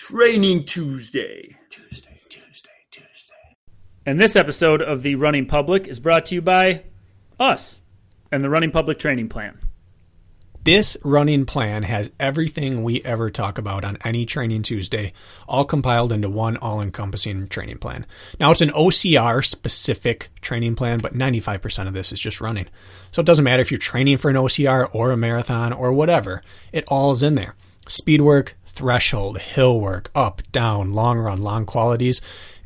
Training Tuesday. Tuesday, Tuesday, Tuesday. And this episode of The Running Public is brought to you by us and the Running Public Training Plan. This running plan has everything we ever talk about on any Training Tuesday, all compiled into one all encompassing training plan. Now, it's an OCR specific training plan, but 95% of this is just running. So it doesn't matter if you're training for an OCR or a marathon or whatever, it all is in there. Speed work, threshold, hill work, up, down, long run, long qualities,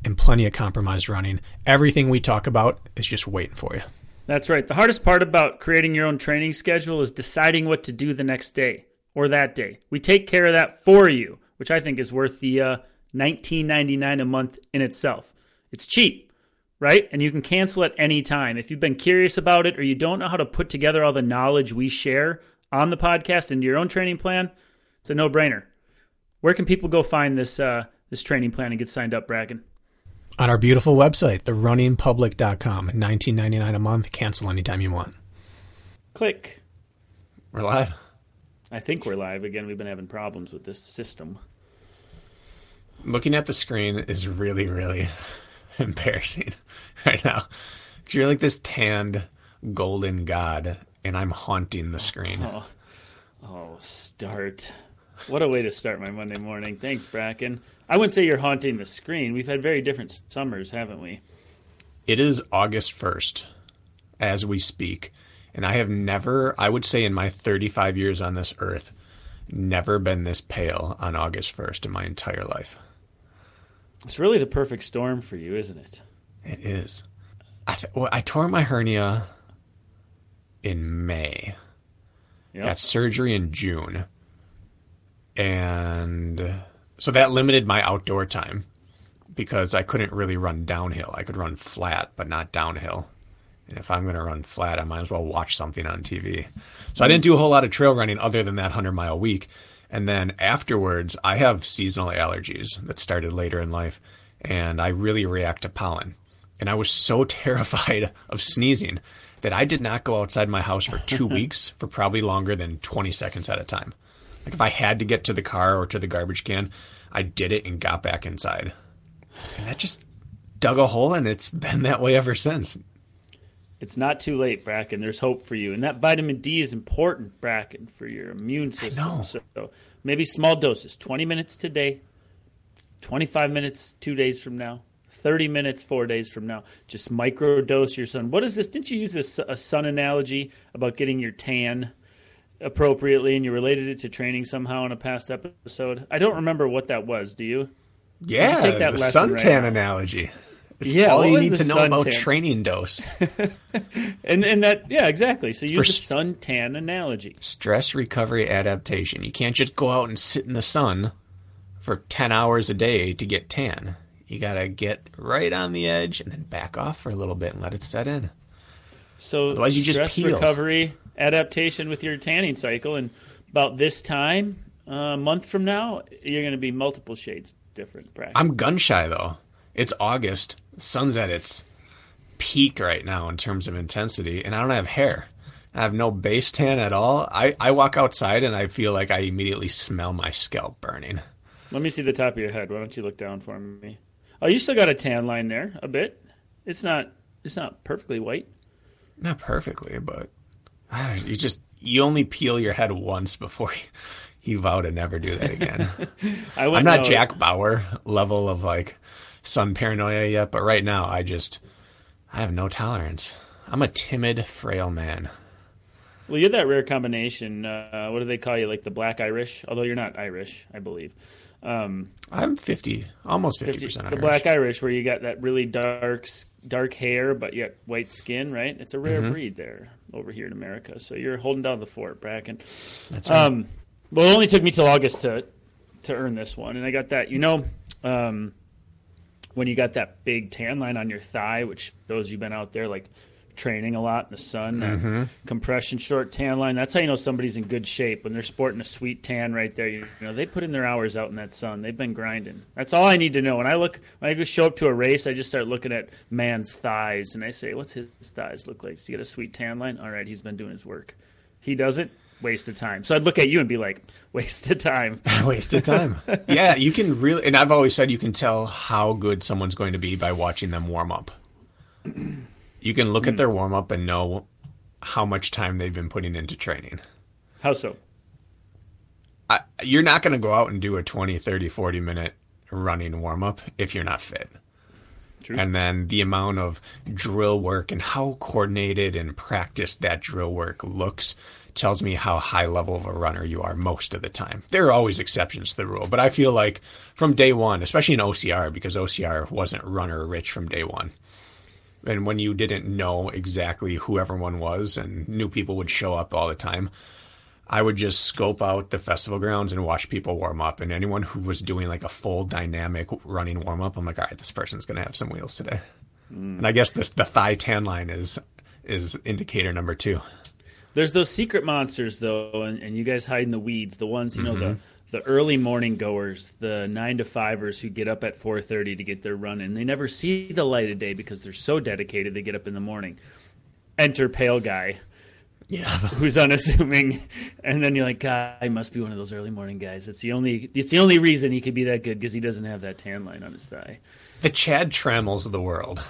and plenty of compromised running. Everything we talk about is just waiting for you. That's right. The hardest part about creating your own training schedule is deciding what to do the next day or that day. We take care of that for you, which I think is worth the uh, $19.99 a month in itself. It's cheap, right? And you can cancel at any time. If you've been curious about it or you don't know how to put together all the knowledge we share on the podcast into your own training plan, it's a no-brainer. Where can people go find this uh, this training plan and get signed up, Bracken? On our beautiful website, therunningpublic.com, nineteen ninety nine a month. Cancel anytime you want. Click. We're live. I think we're live again. We've been having problems with this system. Looking at the screen is really, really embarrassing right now. 'Cause You're like this tanned golden god, and I'm haunting the screen. Oh, oh, start. What a way to start my Monday morning. Thanks, Bracken. I wouldn't say you're haunting the screen. We've had very different summers, haven't we? It is August 1st as we speak, and I have never, I would say in my 35 years on this earth, never been this pale on August 1st in my entire life. It's really the perfect storm for you, isn't it? It is. I, th- well, I tore my hernia in May. Yep. Got surgery in June. And so that limited my outdoor time because I couldn't really run downhill. I could run flat, but not downhill. And if I'm going to run flat, I might as well watch something on TV. So I didn't do a whole lot of trail running other than that 100 mile week. And then afterwards, I have seasonal allergies that started later in life, and I really react to pollen. And I was so terrified of sneezing that I did not go outside my house for two weeks for probably longer than 20 seconds at a time. Like if I had to get to the car or to the garbage can, I did it and got back inside. And that just dug a hole, and it's been that way ever since. It's not too late, Bracken. There's hope for you. And that vitamin D is important, Bracken, for your immune system. So maybe small doses 20 minutes today, 25 minutes two days from now, 30 minutes four days from now. Just micro dose your sun. What is this? Didn't you use this a sun analogy about getting your tan appropriately and you related it to training somehow in a past episode? I don't remember what that was. Do you? Yeah, take that the lesson right suntan analogy. It's Yeah, all you need to know about suntan? training dose. And and that yeah, exactly. So use For the suntan analogy. Stress recovery adaptation. You can't just go out and sit in the sun for 10 hours a day to get tan. You got to get right on the edge and then back off for a little bit and let it set in. So Otherwise you just peel. recovery adaptation with your tanning cycle, and about this time, uh, a month from now, you're going to be multiple shades different. Bracken. I'm gun shy though. It's August. Sun's at its peak right now in terms of intensity, and I don't have hair. I have no base tan at all. I, I walk outside and I feel like I immediately smell my scalp burning. Let me see the top of your head. Why don't you look down for me? Oh, you still got a tan line there, a bit. It's not. It's not perfectly white. Not perfectly, but you just you only peel your head once before you, you vow to never do that again. I I'm wouldn't know- Jack Bauer level of like sun paranoia yet, but right now I just I have no tolerance. I'm a timid, frail man. Well, you're that rare combination. Uh, what do they call you? Like the black Irish? Although you're not Irish, I believe. Um, I'm 50, almost 50 percent the Irish. black Irish, where you got that really dark, dark hair, but yet white skin, right? It's a rare Mm-hmm. breed there over here in America. So you're holding down the fort, Bracken. That's right. Um, well, it only took me till August to to earn this one, and I got that. You know, um, when you got that big tan line on your thigh, which shows you've been out there like training a lot in the sun, that mm-hmm. compression short tan line. That's how you know somebody's in good shape when they're sporting a sweet tan right there. You know, they put in their hours out in that sun. They've been grinding. That's all I need to know. When I look, when I go show up to a race, I just start looking at man's thighs and I say, "What's his thighs look like? Does he get a sweet tan line? All right, he's been doing his work. He does it." Waste of time. So I'd look at you and be like, waste of time. Waste of time. yeah, you can really, and I've always said you can tell how good someone's going to be by watching them warm up. You can look at hmm. their warm up and know how much time they've been putting into training. How so? I, you're not going to go out and do a 20, 30, 40 minute running warm up if you're not fit. True. And then the amount of drill work and how coordinated and practiced that drill work looks tells me how high level of a runner you are most of the time. There are always exceptions to the rule, but I feel like from day one, especially in OCR, because OCR wasn't runner rich from day one. And when you didn't know exactly who everyone was and new people would show up all the time, I would just scope out the festival grounds and watch people warm up. And anyone who was doing like a full dynamic running warm up, I'm like, all right, this person's going to have some wheels today. Mm. And I guess this the thigh tan line is is indicator number two. There's those secret monsters though, and, and you guys hide in the weeds. The ones you know the mm-hmm. The early morning goers, the nine to fivers who get up at four thirty to get their run in. They never see the light of day because they're so dedicated. They get up in the morning. Enter pale guy Yeah. who's unassuming, and then you're like, God, I must be one of those early morning guys. It's the only it's the only reason he could be that good because he doesn't have that tan line on his thigh. The Chad Trammels of the world.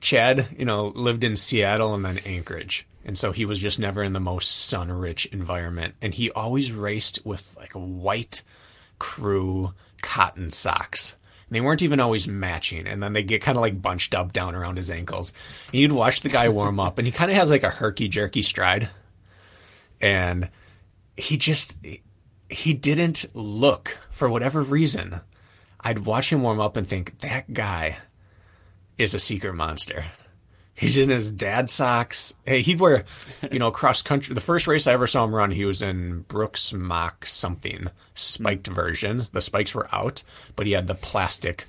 Chad, you know, lived in Seattle and then Anchorage. And so he was just never in the most sun rich environment. And he always raced with like white crew cotton socks. And they weren't even always matching. And then they get kind of like bunched up down around his ankles. And you'd watch the guy warm up and he kind of has like a herky jerky stride. And he just, he didn't look for whatever reason. I'd watch him warm up and think, that guy is a secret monster. He's in his dad socks. Hey, he'd wear, you know, cross country. The first race I ever saw him run, he was in Brooks Mach something spiked hmm. version. The spikes were out, but he had the plastic.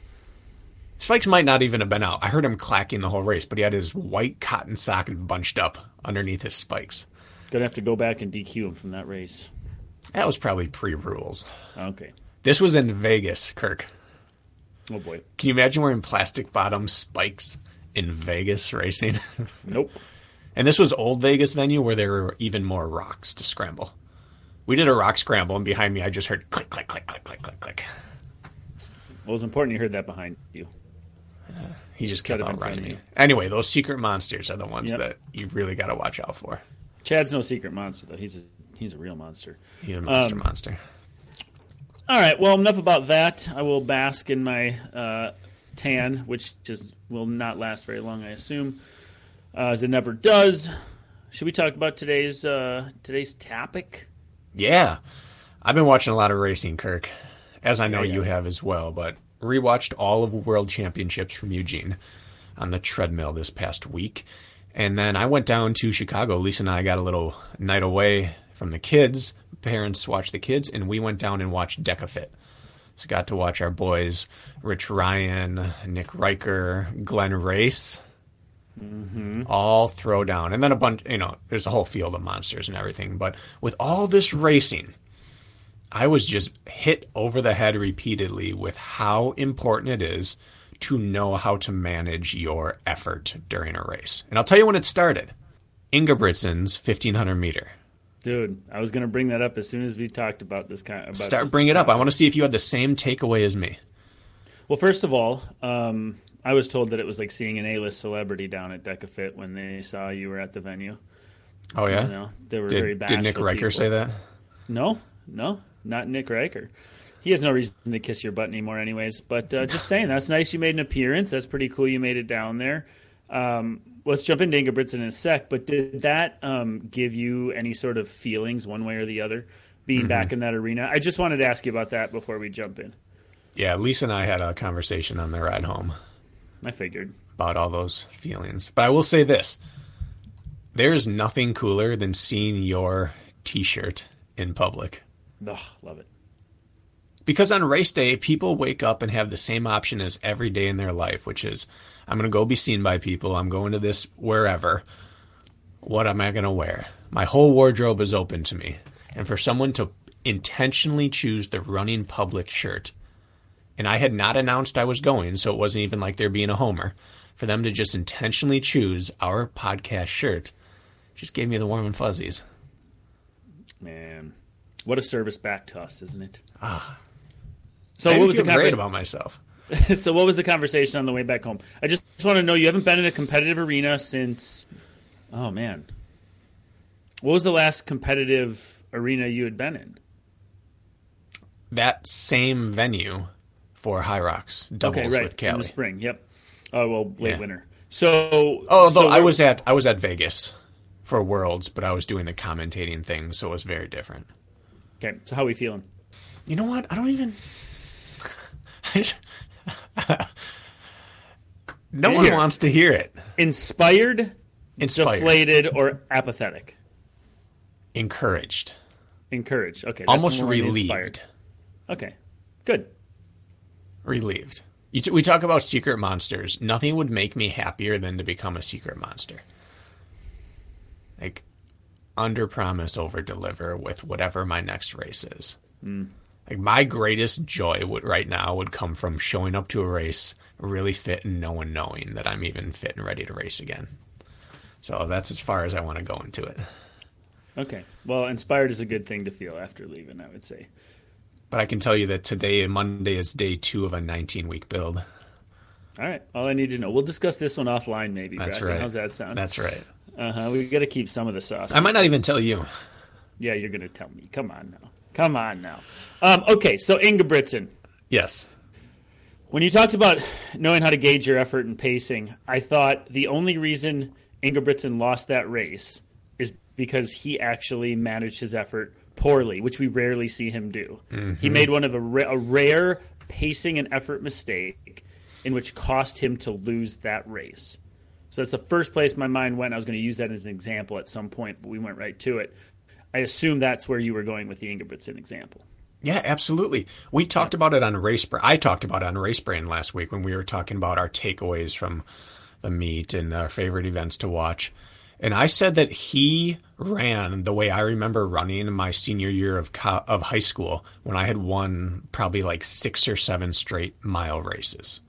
Spikes might not even have been out. I heard him clacking the whole race, but he had his white cotton sock bunched up underneath his spikes. Gonna have to go back and DQ him from that race. That was probably pre rules. Okay. This was in Vegas, Kirk. Oh boy. Can you imagine wearing plastic bottom spikes in Vegas racing? Nope. and this was old Vegas venue where there were even more rocks to scramble. We did a rock scramble, and behind me, I just heard click, click, click, click, click, click, click. Well, it was important you heard that behind you. He just Could kept on running me. Anyway, those secret monsters are the ones Yep. that you really got to watch out for. Chad's no secret monster though. He's a he's a real monster. He's a monster, Um, monster. All right. Well, enough about that. I will bask in my uh, tan, which just will not last very long, I assume, uh, as it never does. Should we talk about today's uh, today's topic? Yeah, I've been watching a lot of racing, Kirk, as I know Yeah, yeah. you have as well. But rewatched all of World Championships from Eugene on the treadmill this past week, and then I went down to Chicago. Lisa and I got a little night away from the kids. Parents watched the kids, and we went down and watched Decafit. So got to watch our boys, Rich Ryan, Nick Riker, Glenn Race, mm-hmm. all throw down, and then a bunch. You know, there's a whole field of monsters and everything. But with all this racing, I was just hit over the head repeatedly with how important it is to know how to manage your effort during a race. And I'll tell you when it started. Ingebrigtsen's 1500 meter. Dude, I was going to bring that up as soon as we talked about this kind. About Start bring it up. I want to see if you had the same takeaway as me. Well, first of all, um, I was told that it was like seeing an A-list celebrity down at Decafit when they saw you were at the venue. Oh yeah. You know, they were very Did, bashful. did Nick Riker people. say that? No, no, not Nick Riker. He has no reason to kiss your butt anymore, anyways. But uh, just saying, that's nice. You made an appearance. That's pretty cool. You made it down there. Um, let's jump into Ingebrigtsen in a sec. But did that um, give you any sort of feelings, one way or the other, being back in that arena? I just wanted to ask you about that before we jump in. Yeah, Lisa and I had a conversation on the ride home. I figured. about all those feelings. But I will say this there's nothing cooler than seeing your t shirt in public. Ugh, love it. Because on race day, people wake up and have the same option as every day in their life, which is I'm going to go be seen by people. I'm going to this wherever. What am I going to wear? My whole wardrobe is open to me. And for someone to intentionally choose the running public shirt, and I had not announced I was going, so it wasn't even like there being a homer, for them to just intentionally choose our podcast shirt just gave me the warm and fuzzies. Man, what a service back to us, isn't it? Ah. So I what was the great about myself. so what was the conversation on the way back home? I just, just want to know you haven't been in a competitive arena since oh man. What was the last competitive arena you had been in? That same venue for Hyrox doubles okay, right. with In the spring. Yep. Oh well, late Yeah. winter. So Oh, so although I was at I was at Vegas for Worlds, but I was doing the commentating thing, so it was very different. Okay, so how are we feeling? You know what? I don't even. No one Here. wants to hear it. Inspired, Inspired, deflated, or apathetic? encouraged, Encouraged. Okay. that's almost more relieved. Inspired. Okay. Good. Relieved. You t- we talk about secret monsters. Nothing would make me happier than to become a secret monster. Like, under promise, over deliver with whatever my next race is. Hmm. Like my greatest joy would right now would come from showing up to a race really fit and no one knowing that I'm even fit and ready to race again. So that's as far as I want to go into it. Okay. Well, inspired is a good thing to feel after leaving, I would say. But I can tell you that today, and Monday, is day two of a 19 week build. All right. All I need to know. We'll discuss this one offline, maybe. That's Bracken. right. How's that sound? That's right. Uh huh. We got to keep some of the sauce. I might not even tell you. yeah, you're going to tell me. Come on now. Come on now. Um, okay. So Ingebrigtsen. Yes. When you talked about knowing how to gauge your effort and pacing, I thought the only reason Ingebrigtsen lost that race is because he actually managed his effort poorly, which we rarely see him do. He made one of a, ra- a rare pacing and effort mistake in which cost him to lose that race. So that's the first place my mind went. I was going to use that as an example at some point, but we went right to it. I assume that's where you were going with the Ingebrigtsen example. Yeah, absolutely. We talked about it on Race I talked about it on Race Brand last week when we were talking about our takeaways from the meet and our favorite events to watch. And I said that he ran the way I remember running in my senior year of co- of high school when I had won probably like six or seven straight mile races.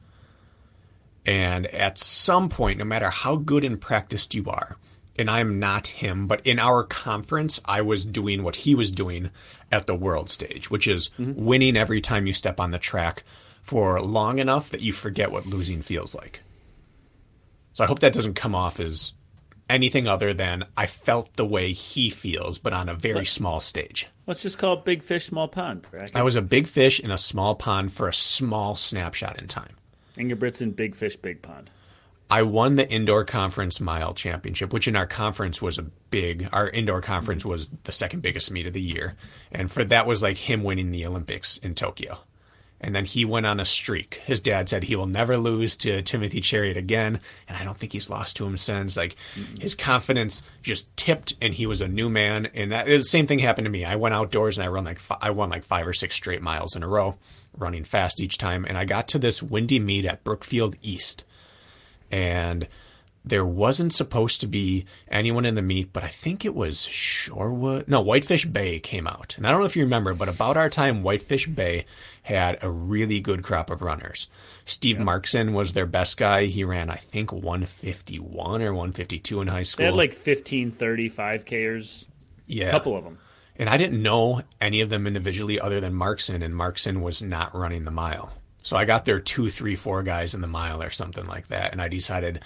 And at some point, no matter how good and practiced you are, and I'm not him, but in our conference, I was doing what he was doing at the world stage, which is mm-hmm. winning every time you step on the track for long enough that you forget what losing feels like. So I hope that doesn't come off as anything other than I felt the way he feels, but on a very small stage. Let's just call it big fish, small pond. Bracken. I was a big fish in a small pond for a small snapshot in time. Ingebrigtsen, big fish, big pond. I won the indoor conference mile championship, which in our conference was a big. Our indoor conference was the second biggest meet of the year, and for that was like him winning the Olympics in Tokyo. And then he went on a streak. His dad said he will never lose to Timothy Cheruiyot again, and I don't think he's lost to him since. Like his confidence just tipped, and he was a new man. And that the same thing happened to me. I went outdoors and I run like I won like five or six straight miles in a row, running fast each time. And I got to this windy meet at Brookfield East and there wasn't supposed to be anyone in the meet, but I think it was Shorewood. No, Whitefish Bay came out. And I don't know if you remember, but about our time, Whitefish Bay had a really good crop of runners. Steve Markson was their best guy. He ran, I think, 151 or 152 in high school. They had like 15, 30, 5Kers, yeah. a couple of them. And I didn't know any of them individually other than Markson, and Markson was not running the mile. So I got there two, three, four guys in the mile or something like that, and I decided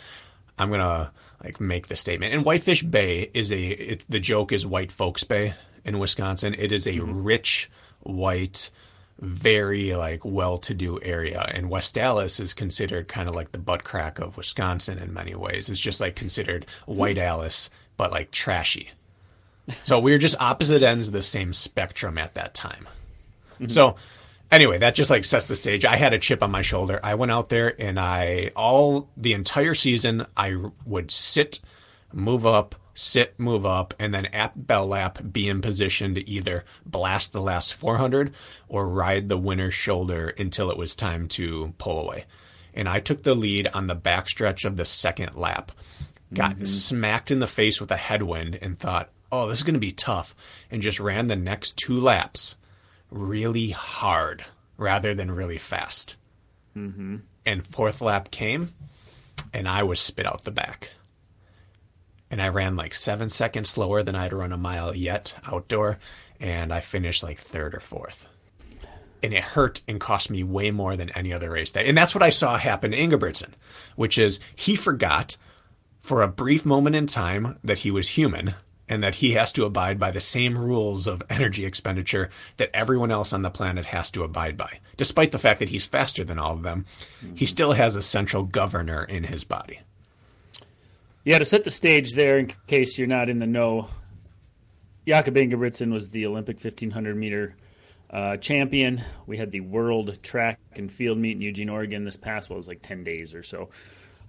I'm gonna like make the statement. And Whitefish Bay is a it, the joke is White Folks Bay in Wisconsin. It is a mm-hmm. rich white, very like well-to-do area, and West Allis is considered kind of like the butt crack of Wisconsin in many ways. It's just like considered hmm. White Alice, but like trashy. So we are just opposite ends of the same spectrum at that time. Mm-hmm. So anyway, that just like sets the stage. I had a chip on my shoulder. I went out there and I all the entire season I would sit, move up, sit, move up, and then at bell lap be in position to either blast the last 400 or ride the winner's shoulder until it was time to pull away. And I took the lead on the backstretch of the second lap. Got mm-hmm. smacked in the face with a headwind and thought, oh, this is going to be tough. And just ran the next two laps really hard rather than really fast. Mm-hmm. And fourth lap came, and I was spit out the back and I ran like seven seconds slower than I'd run a mile yet outdoor, and I finished like third or fourth. And it hurt and cost me way more than any other race day. And that's what I saw happen to Ingebrigtsen, which is he forgot for a brief moment in time that he was human and that he has to abide by the same rules of energy expenditure that everyone else on the planet has to abide by. Despite the fact that he's faster than all of them, mm-hmm. he still has a central governor in his body. Yeah, to set the stage there, in case you're not in the know, Jakob Ingebrigtsen was the Olympic 1500 meter uh, champion. We had the World Track and Field Meet in Eugene, Oregon this past, well, it was like 10 days or so.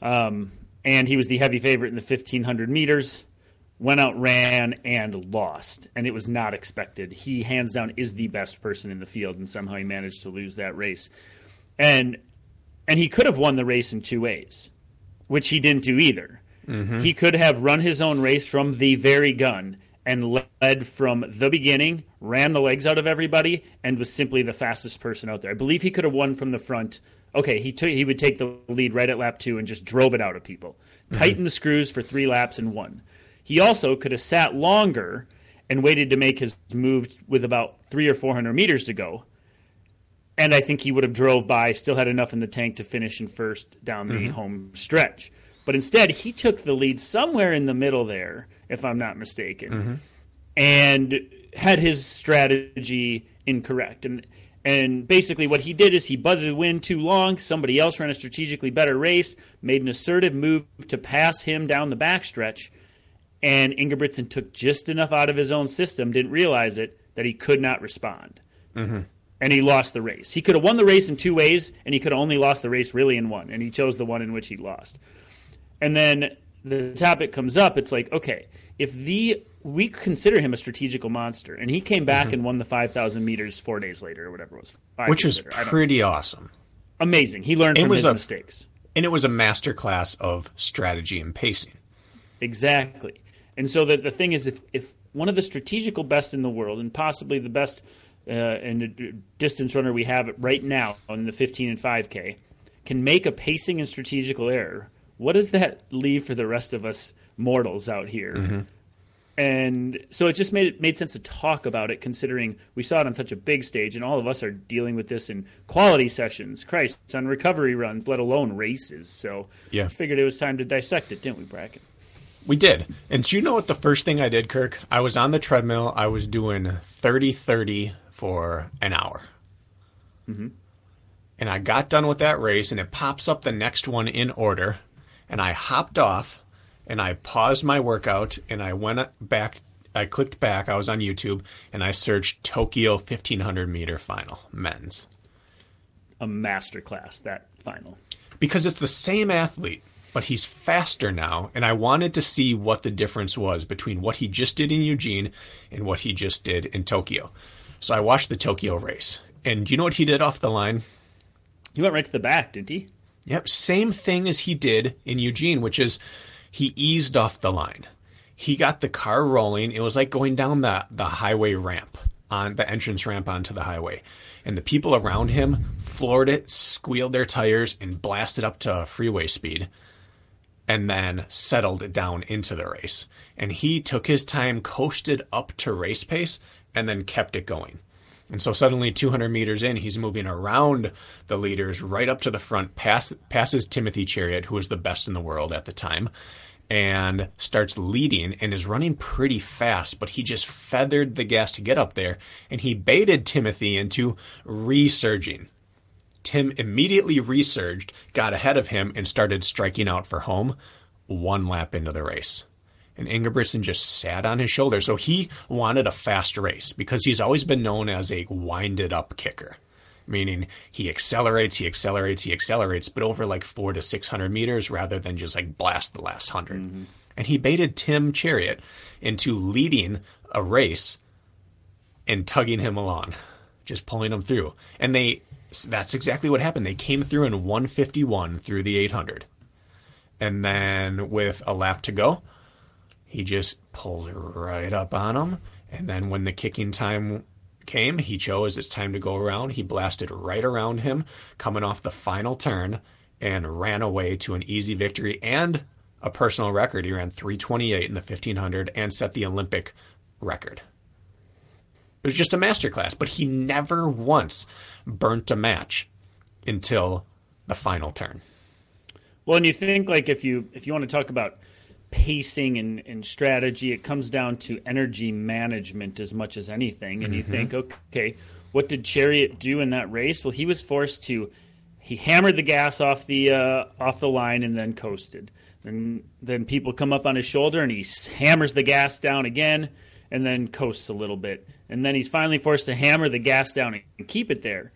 Um, and he was the heavy favorite in the 1500 meters. Went out, ran, and lost. And it was not expected. He, hands down, is the best person in the field, and somehow he managed to lose that race. And and he could have won the race in two ways, which he didn't do either. Mm-hmm. He could have run his own race from the very gun and led from the beginning, ran the legs out of everybody, and was simply the fastest person out there. I believe he could have won from the front. Okay, he took he would take the lead right at lap two and just drove it out of people, mm-hmm. tightened the screws for three laps and won. He also could have sat longer and waited to make his move with about three or four hundred meters to go. And I think he would have drove by, still had enough in the tank to finish in first down the mm-hmm. home stretch. But instead, he took the lead somewhere in the middle there, if I'm not mistaken, mm-hmm. and had his strategy incorrect. And and basically, what he did is he butted win too long. Somebody else ran a strategically better race, made an assertive move to pass him down the backstretch, and Ingebrigtsen took just enough out of his own system, didn't realize it, that he could not respond. Mm-hmm. And he lost the race. He could have won the race in two ways, and he could have only lost the race really in one, and he chose the one in which he lost and then the topic comes up, it's like, okay, if the we consider him a strategical monster, and he came back mm-hmm. and won the five thousand meters four days later or whatever it was, which was pretty awesome, amazing. He learned it from his a, mistakes, and it was a master class of strategy and pacing. Exactly, and so the the thing is, if if one of the strategical best in the world, and possibly the best uh, and distance runner we have right now on the fifteen and five k, can make a pacing and strategical error what does that leave for the rest of us mortals out here? Mm-hmm. And so it just made it made sense to talk about it, considering we saw it on such a big stage, and all of us are dealing with this in quality sessions. Christ, it's on recovery runs, let alone races. So yeah, I figured it was time to dissect it, didn't we, Bracken? We did. And do you know what the first thing I did, Kirk? I was on the treadmill. I was doing 30 30 for an hour. Mm-hmm. And I got done with that race, and it pops up the next one in order and I hopped off and I paused my workout and I went back. I clicked back. I was on YouTube and I searched Tokyo 1500 meter final men's. A masterclass that final. Because it's the same athlete, but he's faster now, and I wanted to see what the difference was between what he just did in Eugene and what he just did in Tokyo. So I watched the Tokyo race, and do you know what he did off the line? He went right to the back, didn't he? Yep, same thing as he did in Eugene, which is he eased off the line. He got the car rolling. It was like going down the, the highway ramp on the entrance ramp onto the highway. And the people around him floored it, squealed their tires, and blasted up to freeway speed, and then settled down into the race. And he took his time, coasted up to race pace, and then kept it going. And so suddenly, 200 meters in, he's moving around the leaders right up to the front, pass, passes Timothy Cheruiyot, who was the best in the world at the time, and starts leading and is running pretty fast. But he just feathered the gas to get up there, and he baited Timothy into resurging. Tim immediately resurged, got ahead of him, and started striking out for home one lap into the race and Ingebrigtsen just sat on his shoulder. So he wanted a fast race because he's always been known as a winded up kicker, meaning he accelerates, he accelerates, he accelerates, but over like four to 600 meters rather than just like blast the last 100. Mm-hmm. And he baited Tim Cheruiyot into leading a race and tugging him along, just pulling him through. And they that's exactly what happened. They came through in 151 through the 800. And then with a lap to go, he just pulled right up on him. And then when the kicking time came, he chose it's time to go around. He blasted right around him, coming off the final turn, and ran away to an easy victory and a personal record. He ran 328 in the 1500 and set the Olympic record. It was just a masterclass, but he never once burnt a match until the final turn. Well, and you think like if you if you want to talk about pacing and, and strategy, it comes down to energy management as much as anything. And mm-hmm. you think, okay, what did Cheruiyot do in that race? Well, he was forced to he hammered the gas off the uh, off the line and then coasted. Then then people come up on his shoulder and he hammers the gas down again and then coasts a little bit. And then he's finally forced to hammer the gas down and keep it there.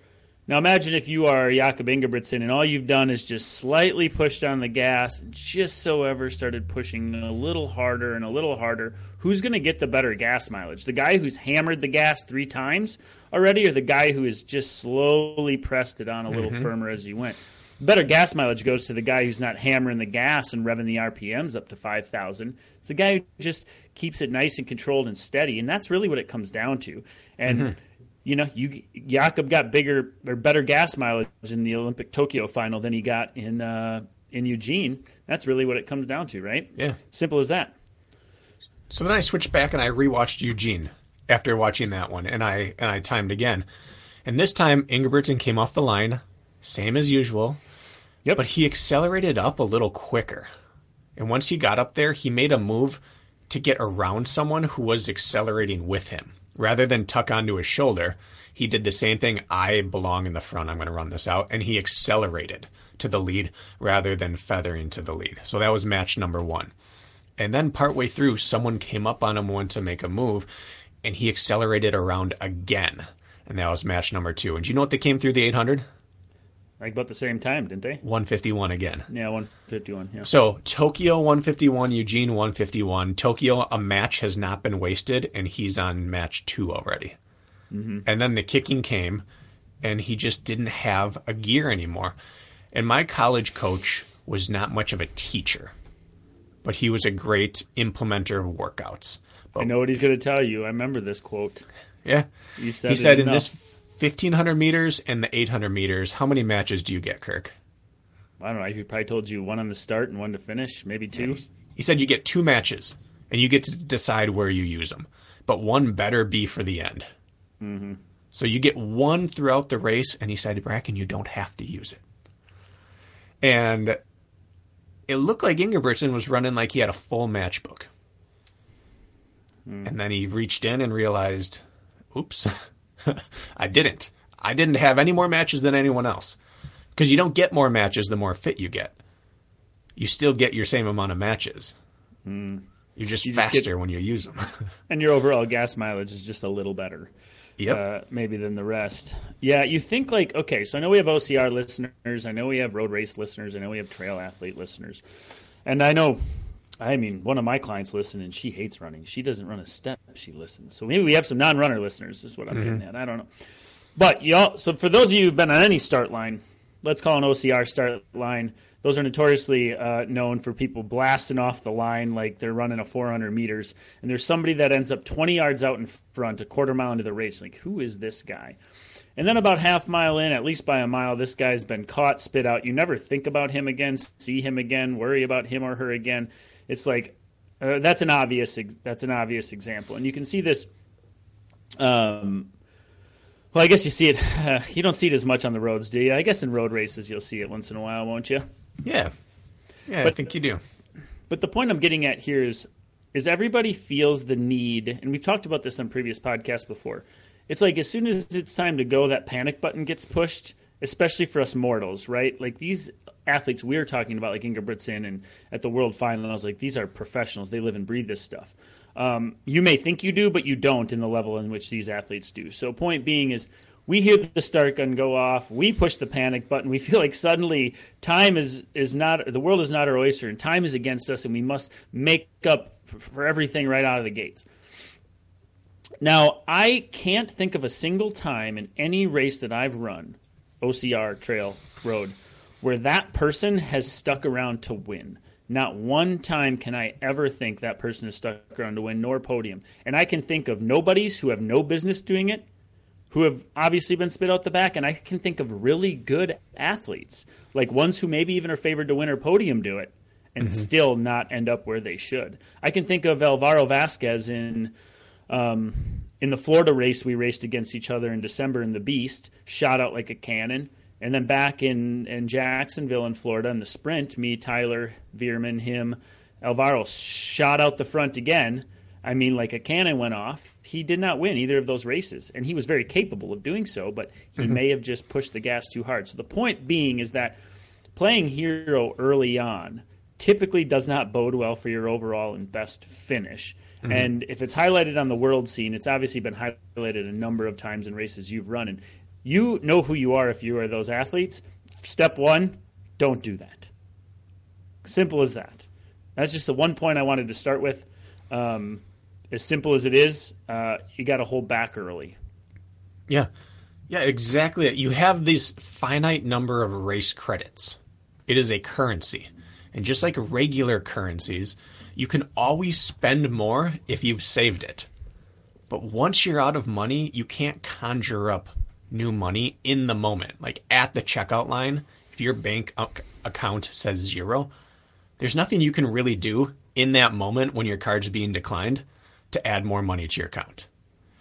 Now imagine if you are Jakob Ingebrigtsen and all you've done is just slightly pushed on the gas, just so ever started pushing a little harder and a little harder. Who's going to get the better gas mileage? The guy who's hammered the gas three times already, or the guy who has just slowly pressed it on a little mm-hmm. firmer as he went? Better gas mileage goes to the guy who's not hammering the gas and revving the RPMs up to 5,000. It's the guy who just keeps it nice and controlled and steady, and that's really what it comes down to. And mm-hmm you know, you Jakob got bigger or better gas mileage in the Olympic Tokyo final than he got in uh, in Eugene. That's really what it comes down to, right? Yeah, simple as that. So then I switched back and I rewatched Eugene after watching that one, and I and I timed again, and this time Ingebrigtsen came off the line, same as usual. Yep. But he accelerated up a little quicker, and once he got up there, he made a move to get around someone who was accelerating with him rather than tuck onto his shoulder, he did the same thing. I belong in the front. I'm going to run this out. And he accelerated to the lead rather than feathering to the lead. So that was match number one. And then partway through, someone came up on him, went to make a move, and he accelerated around again. And that was match number two. And do you know what they came through the 800? Like about the same time, didn't they? 151 again. Yeah, 151. Yeah. So Tokyo 151, Eugene 151. Tokyo, a match has not been wasted, and he's on match two already. Mm-hmm. And then the kicking came, and he just didn't have a gear anymore. And my college coach was not much of a teacher, but he was a great implementer of workouts. But, I know what he's going to tell you. I remember this quote. Yeah. he said enough. in this 1500 meters and the 800 meters, how many matches do you get, Kirk? I don't know. He probably told you one on the start and one to finish, maybe two. Yeah, he said you get two matches and you get to decide where you use them, but one better be for the end. Mm-hmm. So you get one throughout the race, and he said, Bracken, you don't have to use it. And it looked like Ingebrigtsen was running like he had a full matchbook. Mm. And then he reached in and realized, oops, I didn't. I didn't have any more matches than anyone else. Because you don't get more matches the more fit you get. You still get your same amount of matches. Mm. You're just you faster just get, when you use them. and your overall gas mileage is just a little better. Yep. Uh, maybe than the rest. Yeah, you think like, okay, so I know we have OCR listeners. I know we have road race listeners. I know we have trail athlete listeners. And I know I mean, one of my clients listen and she hates running. She doesn't run a step. If she listens. So maybe we have some non-runner listeners. Is what I'm mm-hmm. getting at. I don't know. But y'all. So for those of you who've been on any start line, let's call an OCR start line. Those are notoriously uh, known for people blasting off the line like they're running a 400 meters, and there's somebody that ends up 20 yards out in front, a quarter mile into the race. Like, who is this guy? And then about half mile in, at least by a mile, this guy's been caught, spit out. You never think about him again, see him again, worry about him or her again it's like uh, that's an obvious that's an obvious example, and you can see this. Um, well, I guess you see it. Uh, you don't see it as much on the roads, do you? I guess in road races you'll see it once in a while, won't you? Yeah, yeah, but, I think you do. But the point I'm getting at here is, is everybody feels the need, and we've talked about this on previous podcasts before. It's like as soon as it's time to go, that panic button gets pushed, especially for us mortals, right? Like these athletes we are talking about, like Ingebrigtsen and at the World Final, I was like, these are professionals. They live and breathe this stuff. Um, you may think you do, but you don't in the level in which these athletes do. So, point being is, we hear the start gun go off, we push the panic button, we feel like suddenly time is is not the world is not our oyster and time is against us and we must make up for everything right out of the gates. Now, I can't think of a single time in any race that I've run, OCR, trail, road, where that person has stuck around to win. Not one time can I ever think that person has stuck around to win, nor podium. And I can think of nobodies who have no business doing it, who have obviously been spit out the back, and I can think of really good athletes, like ones who maybe even are favored to win or podium do it, and mm-hmm. still not end up where they should. I can think of Alvaro Vasquez in um, in the Florida race we raced against each other in December in the Beast, shot out like a cannon. And then back in, in Jacksonville in Florida in the sprint, me, Tyler, Veerman, him, Alvaro shot out the front again. I mean, like a cannon went off. He did not win either of those races, and he was very capable of doing so, but he mm-hmm. may have just pushed the gas too hard. So the point being is that playing hero early on typically does not bode well for your overall and best finish. Mm-hmm. And if it's highlighted on the world scene, it's obviously been highlighted a number of times in races you've run. And you know who you are if you are those athletes. Step one, don't do that. Simple as that. That's just the one point I wanted to start with. Um, as simple as it is, uh, you got to hold back early. Yeah. Yeah, exactly. You have this finite number of race credits. It is a currency. And just like regular currencies, you can always spend more if you've saved it. But once you're out of money, you can't conjure up new money in the moment. Like at the checkout line, if your bank account says zero, there's nothing you can really do in that moment when your card's being declined to add more money to your account.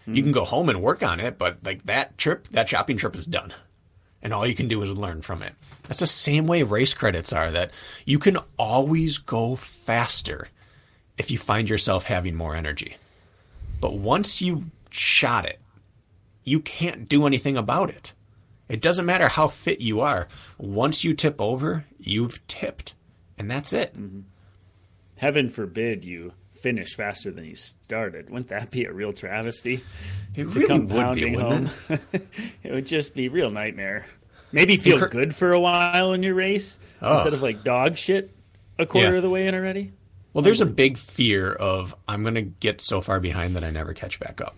Mm-hmm. You can go home and work on it, but like that trip, that shopping trip is done. And all you can do is learn from it. That's the same way race credits are that you can always go faster if you find yourself having more energy. But once you've shot it, you can't do anything about it. It doesn't matter how fit you are. Once you tip over, you've tipped, and that's it. Mm-hmm. Heaven forbid you finish faster than you started. Wouldn't that be a real travesty? It really would be, home? It? it? would just be real nightmare. Maybe feel good for a while in your race oh. instead of like dog shit a quarter yeah. of the way in already. Well, there's a big fear of I'm going to get so far behind that I never catch back up.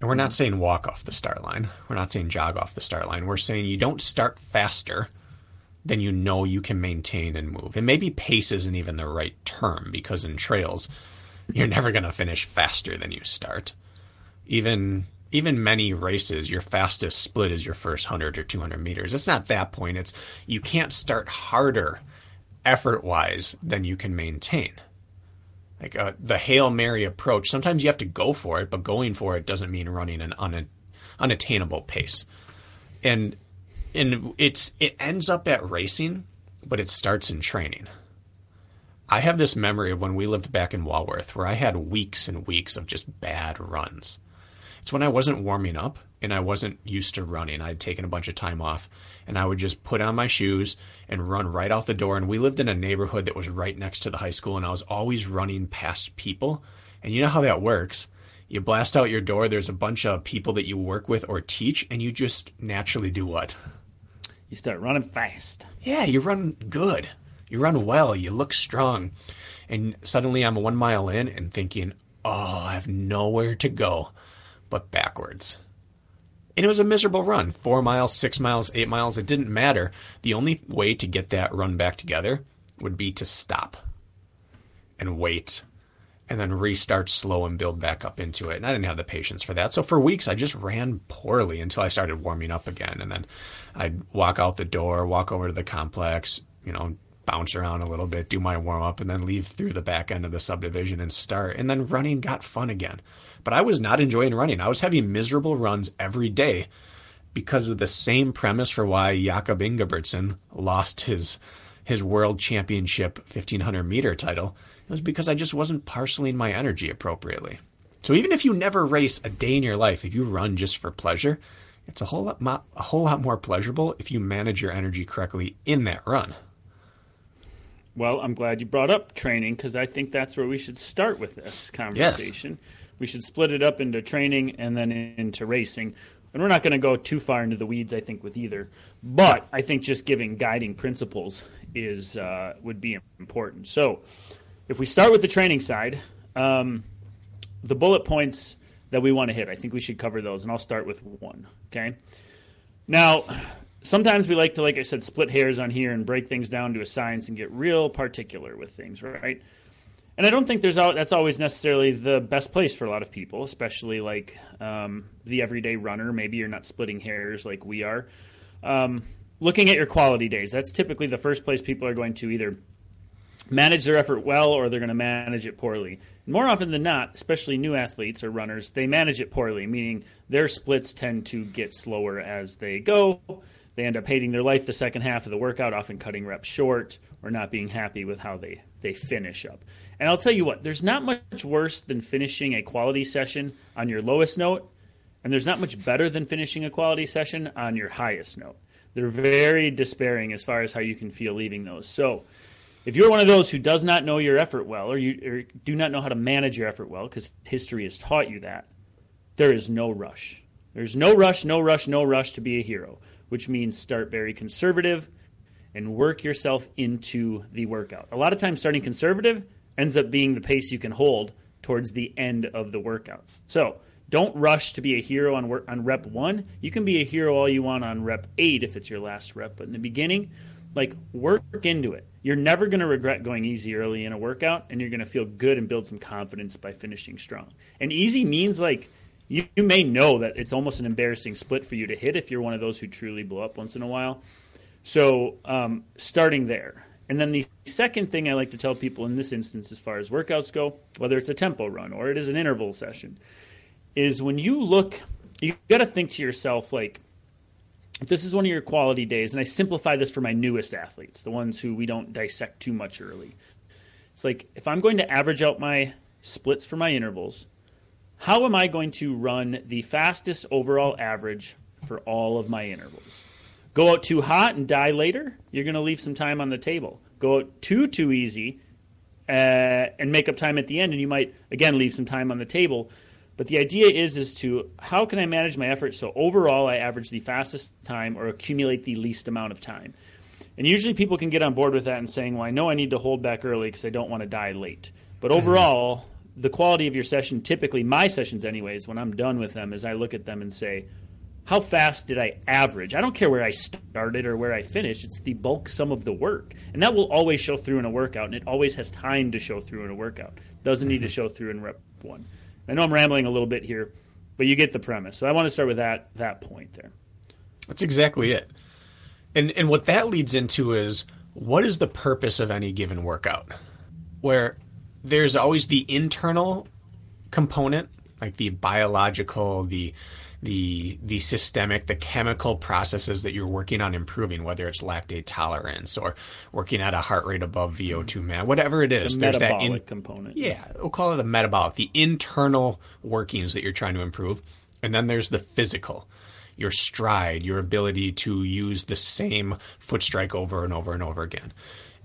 And we're not mm-hmm. saying walk off the start line. We're not saying jog off the start line. We're saying you don't start faster than you know you can maintain and move. And maybe pace isn't even the right term because in trails, you're never going to finish faster than you start. Even even many races, your fastest split is your first 100 or 200 meters. It's not that point. It's you can't start harder effort wise than you can maintain. Like uh, the Hail Mary approach, sometimes you have to go for it, but going for it doesn't mean running an un- unattainable pace. And and it's it ends up at racing, but it starts in training. I have this memory of when we lived back in Walworth where I had weeks and weeks of just bad runs. It's when I wasn't warming up and I wasn't used to running. I'd taken a bunch of time off and I would just put on my shoes and run right out the door. And we lived in a neighborhood that was right next to the high school, and I was always running past people. And you know how that works. You blast out your door, there's a bunch of people that you work with or teach, and you just naturally do what? You start running fast. Yeah, you run good. You run well. You look strong. And suddenly I'm one mile in and thinking, oh, I have nowhere to go but backwards. And it was a miserable run four miles, six miles, eight miles. It didn't matter. The only way to get that run back together would be to stop and wait and then restart slow and build back up into it. And I didn't have the patience for that. So for weeks, I just ran poorly until I started warming up again. And then I'd walk out the door, walk over to the complex, you know, bounce around a little bit, do my warm up, and then leave through the back end of the subdivision and start. And then running got fun again. But I was not enjoying running. I was having miserable runs every day because of the same premise for why Jakob Ingebrigtsen lost his his world championship 1500 meter title. It was because I just wasn't parceling my energy appropriately. So even if you never race a day in your life, if you run just for pleasure, it's a whole lot a whole lot more pleasurable if you manage your energy correctly in that run. Well, I'm glad you brought up training because I think that's where we should start with this conversation. Yes we should split it up into training and then into racing. and we're not going to go too far into the weeds, I think, with either. But I think just giving guiding principles is uh, would be important. So, if we start with the training side, um, the bullet points that we want to hit, I think we should cover those, and I'll start with one. Okay. Now, sometimes we like to, like I said, split hairs on here and break things down to a science and get real particular with things, right? And I don't think there's that's always necessarily the best place for a lot of people, especially like um, the everyday runner. Maybe you're not splitting hairs like we are. Um, looking at your quality days, that's typically the first place people are going to either manage their effort well or they're going to manage it poorly. More often than not, especially new athletes or runners, they manage it poorly, meaning their splits tend to get slower as they go. They end up hating their life the second half of the workout, often cutting reps short or not being happy with how they, they finish up. And I'll tell you what, there's not much worse than finishing a quality session on your lowest note, and there's not much better than finishing a quality session on your highest note. They're very despairing as far as how you can feel leaving those. So, if you're one of those who does not know your effort well, or you or do not know how to manage your effort well, because history has taught you that, there is no rush. There's no rush, no rush, no rush to be a hero, which means start very conservative and work yourself into the workout. A lot of times, starting conservative ends up being the pace you can hold towards the end of the workouts. So don't rush to be a hero on work, on rep one. You can be a hero all you want on rep eight if it's your last rep, but in the beginning, like work into it. You're never going to regret going easy early in a workout, and you're going to feel good and build some confidence by finishing strong. And easy means like you, you may know that it's almost an embarrassing split for you to hit if you're one of those who truly blow up once in a while. So um, starting there. And then the second thing I like to tell people in this instance, as far as workouts go, whether it's a tempo run or it is an interval session, is when you look, you got to think to yourself, like, if this is one of your quality days, and I simplify this for my newest athletes, the ones who we don't dissect too much early. It's like if I'm going to average out my splits for my intervals, how am I going to run the fastest overall average for all of my intervals? Go out too hot and die later, you're going to leave some time on the table. Go out too, too easy uh, and make up time at the end, and you might, again, leave some time on the table. But the idea is is to how can I manage my effort so overall I average the fastest time or accumulate the least amount of time. And usually people can get on board with that and saying, "Well, I know I need to hold back early because I don't want to die late." But mm-hmm. overall, the quality of your session, typically my sessions anyways, when I'm done with them is I look at them and say, how fast did I average? I don't care where I started or where I finished. It's the bulk sum of the work. And that will always show through in a workout, and it always has time to show through in a workout. Doesn't need to mm-hmm. show through in rep one. I know I'm rambling a little bit here, but you get the premise. So I want to start with that that point there. That's exactly it. And and what that leads into is what is the purpose of any given workout? Where there's always the internal component, like the biological, the the the systemic, the chemical processes that you're working on improving, whether it's lactate tolerance or working at a heart rate above VO2 mm-hmm. max, whatever it is. The there's that in, component. Yeah, we'll call it the metabolic, the internal workings that you're trying to improve, and then there's the physical. Your stride, your ability to use the same foot strike over and over and over again.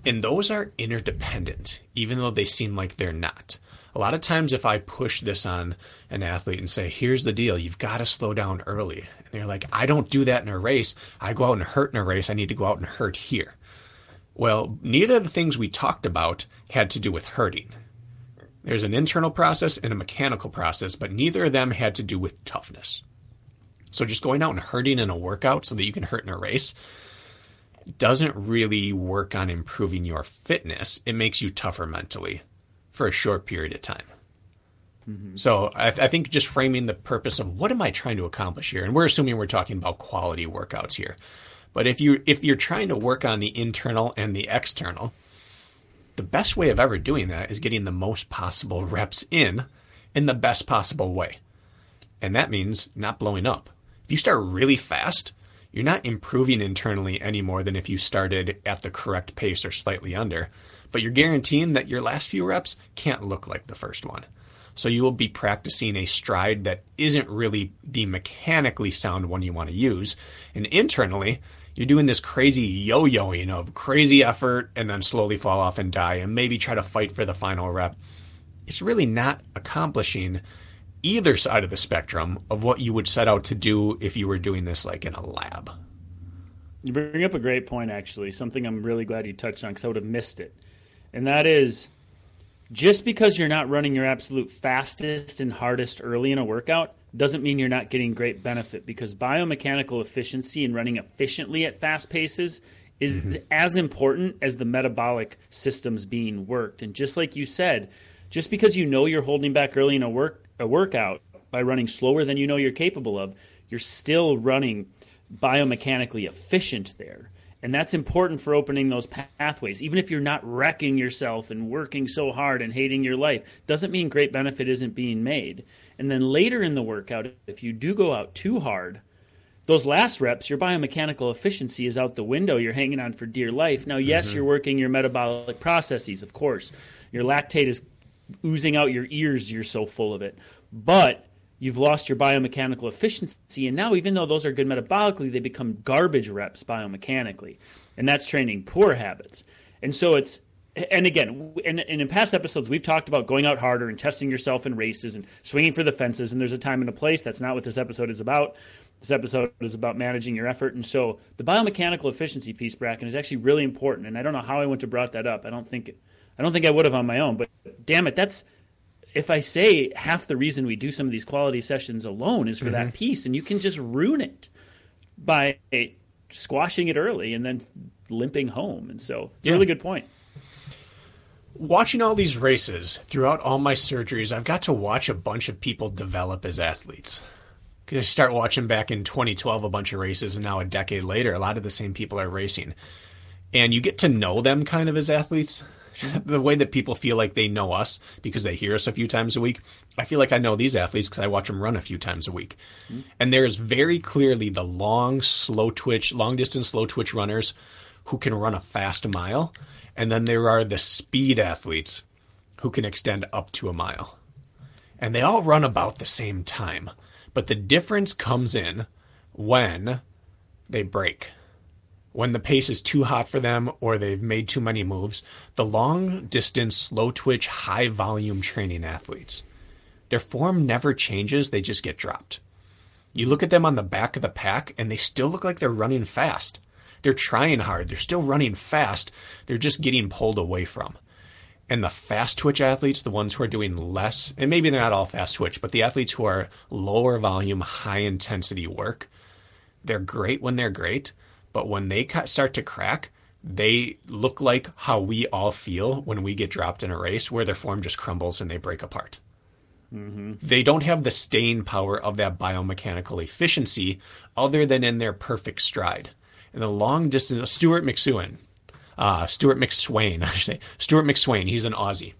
And those are interdependent, even though they seem like they're not a lot of times if I push this on an athlete and say, here's the deal, you've got to slow down early. And they're like, I don't do that in a race. I go out and hurt in a race. I need to go out and hurt here. Well, neither of the things we talked about had to do with hurting. There's an internal process and a mechanical process, but neither of them had to do with toughness. So just going out and hurting in a workout so that you can hurt in a race doesn't really work on improving your fitness. It makes you tougher mentally for a short period of time. Mm-hmm. So I, I, think just framing the purpose of what am I trying to accomplish here, and we're assuming we're talking about quality workouts here. But if you if you're trying to work on the internal and the external, the best way of ever doing that is getting the most possible reps in in the best possible way. And that means not blowing up. If you start really fast, you're not improving internally any more than if you started at the correct pace or slightly under but you're guaranteeing that your last few reps can't look like the first one. So you will be practicing a stride that isn't really the mechanically sound one you want to use. And internally, you're doing this crazy yo yoing of crazy effort and then slowly fall off and die and maybe try to fight for the final rep. It's really not accomplishing either side of the spectrum of what you would set out to do if you were doing this like in a lab. You bring up a great point, actually, something I'm really glad you touched on because I would have missed it. And that is just because you're not running your absolute fastest and hardest early in a workout doesn't mean you're not getting great benefit because biomechanical efficiency and running efficiently at fast paces is mm-hmm. as important as the metabolic systems being worked. And just like you said, just because you know you're holding back early in a work a workout by running slower than you know you're capable of, you're still running biomechanically efficient there. And that's important for opening those pathways. Even if you're not wrecking yourself and working so hard and hating your life, doesn't mean great benefit isn't being made. And then later in the workout, if you do go out too hard, those last reps, your biomechanical efficiency is out the window. You're hanging on for dear life. Now, yes, mm-hmm. you're working your metabolic processes, of course. Your lactate is oozing out your ears, you're so full of it. But you've lost your biomechanical efficiency. And now, even though those are good metabolically, they become garbage reps biomechanically. And that's training poor habits. And so it's, and again, and, and in past episodes, we've talked about going out harder and testing yourself in races and swinging for the fences. And there's a time and a place. That's not what this episode is about. This episode is about managing your effort. And so the biomechanical efficiency piece, Bracken, is actually really important. And I don't know how I went to brought that up. I don't think, I don't think I would have on my own, but damn it, that's, if I say half the reason we do some of these quality sessions alone is for mm-hmm. that piece, and you can just ruin it by squashing it early and then limping home. And so it's yeah. a really good point. Watching all these races throughout all my surgeries, I've got to watch a bunch of people develop as athletes. I start watching back in 2012 a bunch of races, and now a decade later, a lot of the same people are racing. And you get to know them kind of as athletes. the way that people feel like they know us because they hear us a few times a week. I feel like I know these athletes because I watch them run a few times a week. Mm-hmm. And there's very clearly the long, slow twitch, long distance, slow twitch runners who can run a fast mile. And then there are the speed athletes who can extend up to a mile. And they all run about the same time. But the difference comes in when they break when the pace is too hot for them or they've made too many moves, the long distance, slow twitch, high volume training athletes, their form never changes, they just get dropped. You look at them on the back of the pack and they still look like they're running fast. They're trying hard, they're still running fast, they're just getting pulled away from. And the fast twitch athletes, the ones who are doing less, and maybe they're not all fast twitch, but the athletes who are lower volume, high intensity work, they're great when they're great but when they start to crack, they look like how we all feel when we get dropped in a race where their form just crumbles and they break apart. Mm-hmm. They don't have the staying power of that biomechanical efficiency other than in their perfect stride. In the long distance, Stewart McSweyn, uh, Stewart McSweyn, I should say, Stewart McSweyn, he's an Aussie.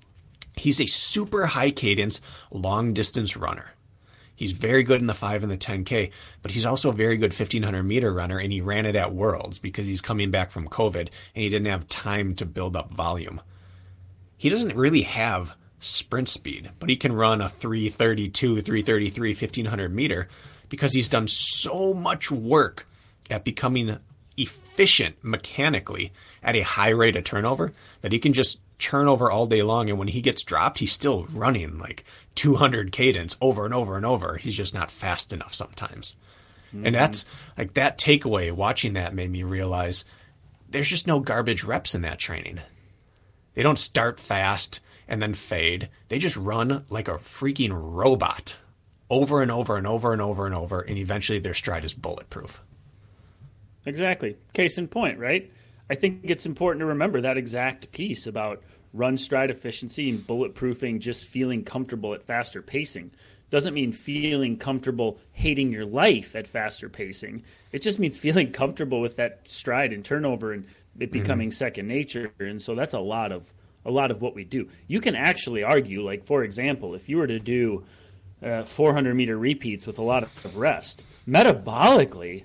He's a super high cadence, long distance runner. He's very good in the 5 and the 10K, but he's also a very good 1500 meter runner, and he ran it at Worlds because he's coming back from COVID and he didn't have time to build up volume. He doesn't really have sprint speed, but he can run a 332, 333, 1500 meter because he's done so much work at becoming efficient mechanically at a high rate of turnover that he can just churn over all day long. And when he gets dropped, he's still running like 200 cadence over and over and over. He's just not fast enough sometimes. Mm-hmm. And that's like that takeaway, watching that made me realize there's just no garbage reps in that training. They don't start fast and then fade. They just run like a freaking robot over and over and over and over and over. And eventually their stride is bulletproof. Exactly. Case in point, right? I think it's important to remember that exact piece about run stride efficiency and bulletproofing just feeling comfortable at faster pacing doesn't mean feeling comfortable hating your life at faster pacing. It just means feeling comfortable with that stride and turnover and it mm-hmm. becoming mm-hmm. second nature. And so that's a lot of a lot of what we do. You can actually argue, like for example, if you were to do uh, 400 meter repeats with a lot of rest, metabolically,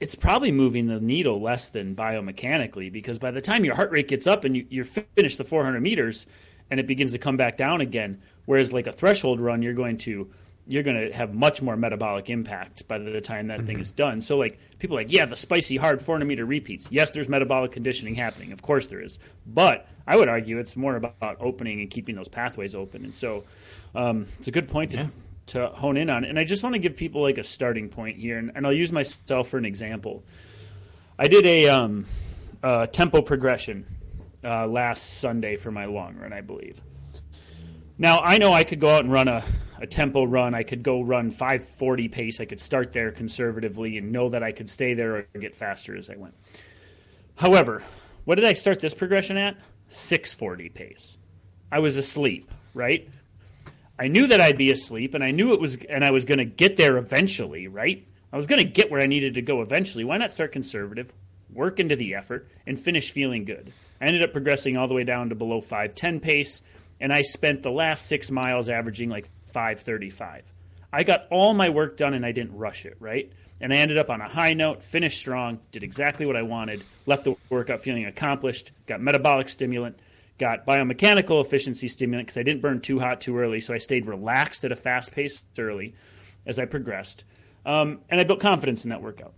it's probably moving the needle less than biomechanically because by the time your heart rate gets up and you, you finish the 400 meters and it begins to come back down again, whereas like a threshold run, you're going to you're going to have much more metabolic impact by the time that mm-hmm. thing is done. So like people like, yeah, the spicy hard 400 meter repeats. Yes, there's metabolic conditioning happening. Of course there is. But I would argue it's more about opening and keeping those pathways open. And so um, it's a good point to yeah. To hone in on. And I just want to give people like a starting point here, and, and I'll use myself for an example. I did a um, tempo progression uh, last Sunday for my long run, I believe. Now I know I could go out and run a, a tempo run. I could go run 540 pace. I could start there conservatively and know that I could stay there or get faster as I went. However, what did I start this progression at? 640 pace. I was asleep, right? I knew that I'd be asleep and I knew it was and I was going to get there eventually, right? I was going to get where I needed to go eventually. Why not start conservative, work into the effort and finish feeling good? I ended up progressing all the way down to below 510 pace and I spent the last 6 miles averaging like 535. I got all my work done and I didn't rush it, right? And I ended up on a high note, finished strong, did exactly what I wanted, left the workout feeling accomplished, got metabolic stimulant, got biomechanical efficiency stimulant because I didn't burn too hot too early, so I stayed relaxed at a fast pace early as I progressed. Um, and I built confidence in that workout.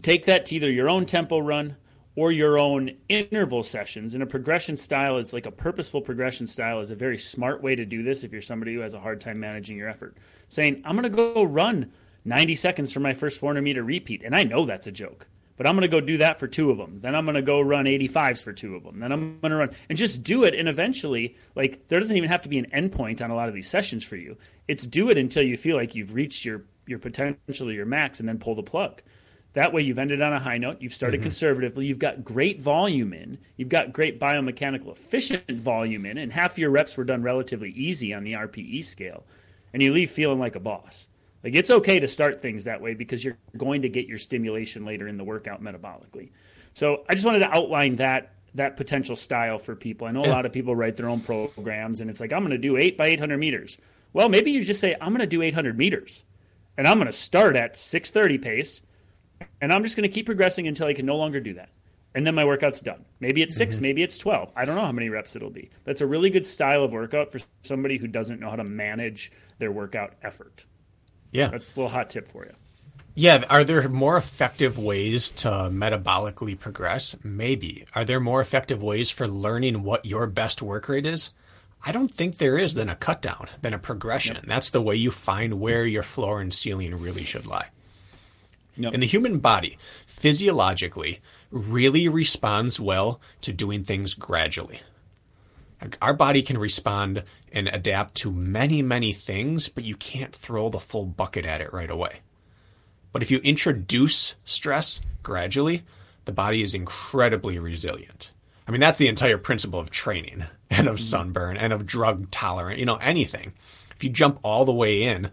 Take that to either your own tempo run or your own interval sessions. And a progression style is like a purposeful progression style is a very smart way to do this if you're somebody who has a hard time managing your effort. Saying, I'm going to go run 90 seconds for my first 400 meter repeat. And I know that's a joke, but I'm going to go do that for two of them. Then I'm going to go run 85s for two of them. Then I'm going to run and just do it. And eventually, like, there doesn't even have to be an endpoint on a lot of these sessions for you. It's do it until you feel like you've reached your, your potential, or your max, and then pull the plug. That way, you've ended on a high note. You've started mm-hmm. conservatively. You've got great volume in. You've got great biomechanical efficient volume in, and half your reps were done relatively easy on the RPE scale. And you leave feeling like a boss. Like it's okay to start things that way because you're going to get your stimulation later in the workout metabolically. So I just wanted to outline that that potential style for people. I know yeah. a lot of people write their own programs and it's like I'm going to do 8 by 800 meters. Well, maybe you just say I'm going to do 800 meters. And I'm going to start at 630 pace and I'm just going to keep progressing until I can no longer do that. And then my workout's done. Maybe it's 6, mm-hmm. maybe it's 12. I don't know how many reps it'll be. That's a really good style of workout for somebody who doesn't know how to manage their workout effort. Yeah. That's a little hot tip for you. Yeah. Are there more effective ways to metabolically progress? Maybe. Are there more effective ways for learning what your best work rate is? I don't think there is than a cut down, than a progression. Yep. That's the way you find where your floor and ceiling really should lie. Yep. And the human body, physiologically, really responds well to doing things gradually. Our body can respond and adapt to many, many things, but you can't throw the full bucket at it right away. But if you introduce stress gradually, the body is incredibly resilient. I mean, that's the entire principle of training and of mm. sunburn and of drug tolerance, you know, anything. If you jump all the way in,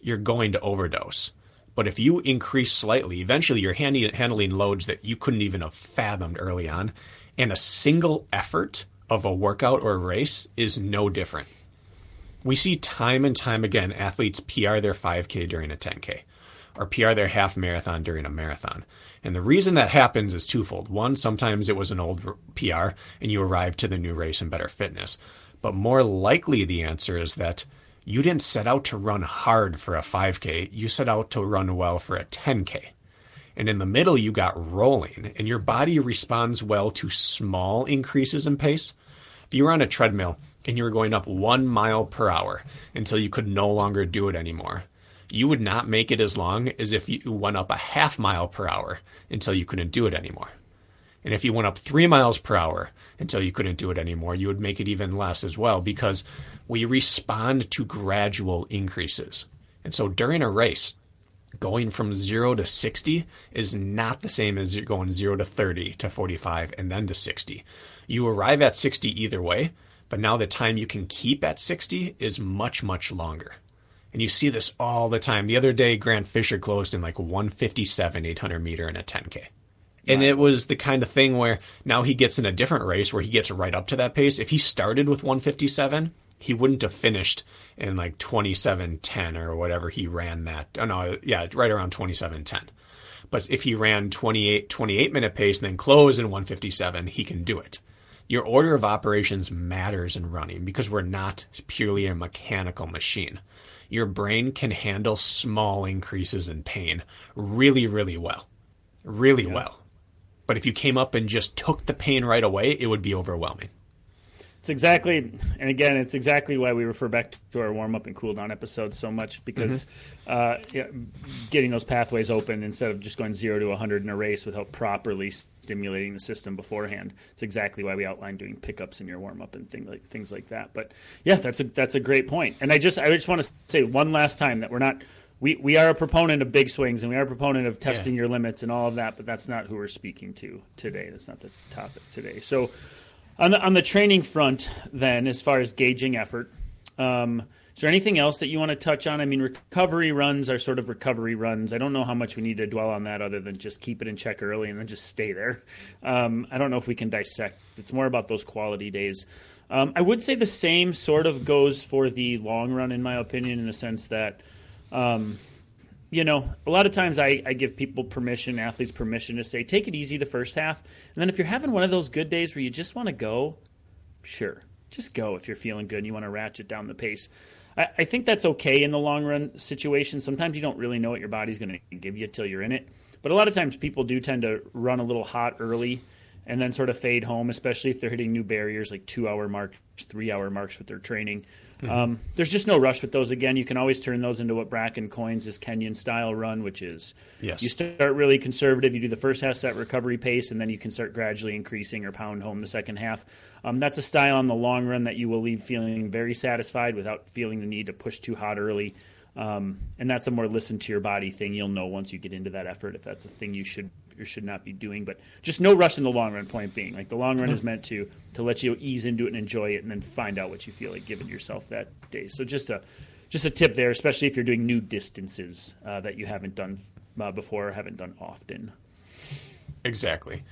you're going to overdose. But if you increase slightly, eventually you're handling loads that you couldn't even have fathomed early on. And a single effort of a workout or race is no different. We see time and time again athletes PR their 5K during a 10K or PR their half marathon during a marathon. And the reason that happens is twofold. One, sometimes it was an old PR and you arrived to the new race in better fitness. But more likely, the answer is that you didn't set out to run hard for a 5K, you set out to run well for a 10K. And in the middle, you got rolling, and your body responds well to small increases in pace. If you were on a treadmill and you were going up one mile per hour until you could no longer do it anymore, you would not make it as long as if you went up a half mile per hour until you couldn't do it anymore. And if you went up three miles per hour until you couldn't do it anymore, you would make it even less as well because we respond to gradual increases. And so during a race, going from zero to 60 is not the same as going zero to 30 to 45 and then to 60. You arrive at 60 either way, but now the time you can keep at 60 is much, much longer. And you see this all the time. The other day, Grant Fisher closed in like 157, 800 meter in a 10K. And it was the kind of thing where now he gets in a different race where he gets right up to that pace. If he started with 157, he wouldn't have finished in like 2710 or whatever he ran that. Oh no, yeah, right around 2710. But if he ran 28 28 minute pace and then close in 157, he can do it. Your order of operations matters in running because we're not purely a mechanical machine. Your brain can handle small increases in pain really, really well. Really yeah. well. But if you came up and just took the pain right away, it would be overwhelming It's exactly, and again, it's exactly why we refer back to our warm up and cool down episodes so much because mm-hmm. uh, getting those pathways open instead of just going zero to 100 in a race without properly stimulating the system beforehand. It's exactly why we outline doing pickups in your warm up and things like things like that. But yeah, that's a that's a great point. And I just I just want to say one last time that we're not we, we are a proponent of big swings and we are a proponent of testing yeah. your limits and all of that, but that's not who we're speaking to today. That's not the topic today. So on the on the training front, then, as far as gauging effort, um, is there anything else that you want to touch on? I mean, recovery runs are sort of recovery runs. I don't know how much we need to dwell on that, other than just keep it in check early and then just stay there. Um, I don't know if we can dissect. It's more about those quality days. Um, I would say the same sort of goes for the long run, in my opinion, in the sense that um, you know, a lot of times I, I give people permission, athletes permission to say, take it easy the first half. And then if you're having one of those good days where you just want to go, sure, just go if you're feeling good and you want to ratchet down the pace. I, I think that's okay in the long run situation. Sometimes you don't really know what your body's going to give you until you're in it. But a lot of times people do tend to run a little hot early and then sort of fade home, especially if they're hitting new barriers like two hour marks, three hour marks with their training. Mm-hmm. Um, there's just no rush with those. Again, you can always turn those into what Bracken coins is Kenyan style run, which is yes. you start really conservative. You do the first half set recovery pace, and then you can start gradually increasing or pound home the second half. Um, that's a style on the long run that you will leave feeling very satisfied without feeling the need to push too hot early. Um, and that's a more listen to your body thing. You'll know once you get into that effort if that's a thing you should or should not be doing. But just no rush in the long run. Point being, like the long run is meant to to let you ease into it and enjoy it, and then find out what you feel like giving yourself that day. So just a just a tip there, especially if you're doing new distances uh, that you haven't done uh, before or haven't done often. Exactly.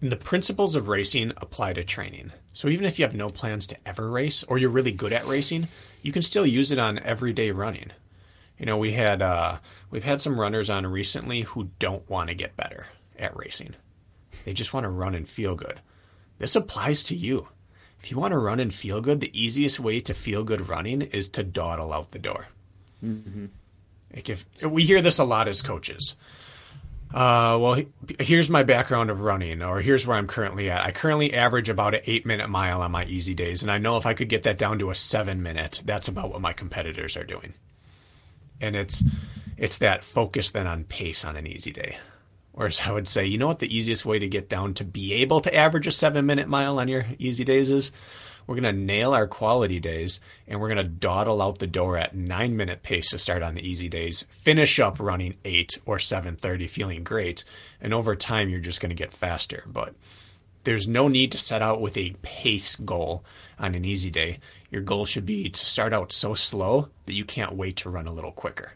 And the principles of racing apply to training. So even if you have no plans to ever race or you're really good at racing, you can still use it on everyday running. You know, we had uh, we've had some runners on recently who don't want to get better at racing. They just want to run and feel good. This applies to you. If you want to run and feel good, the easiest way to feel good running is to dawdle out the door. Mm-hmm. Like if we hear this a lot as coaches. Uh, well, here's my background of running, or here's where I'm currently at. I currently average about an eight minute mile on my easy days, and I know if I could get that down to a seven minute, that's about what my competitors are doing and it's it's that focus then on pace on an easy day. Whereas I would say, you know what, the easiest way to get down to be able to average a seven minute mile on your easy days is we're going to nail our quality days and we're going to dawdle out the door at nine minute pace to start on the easy days, finish up running eight or 730 feeling great. And over time, you're just going to get faster. But there's no need to set out with a pace goal on an easy day. Your goal should be to start out so slow that you can't wait to run a little quicker.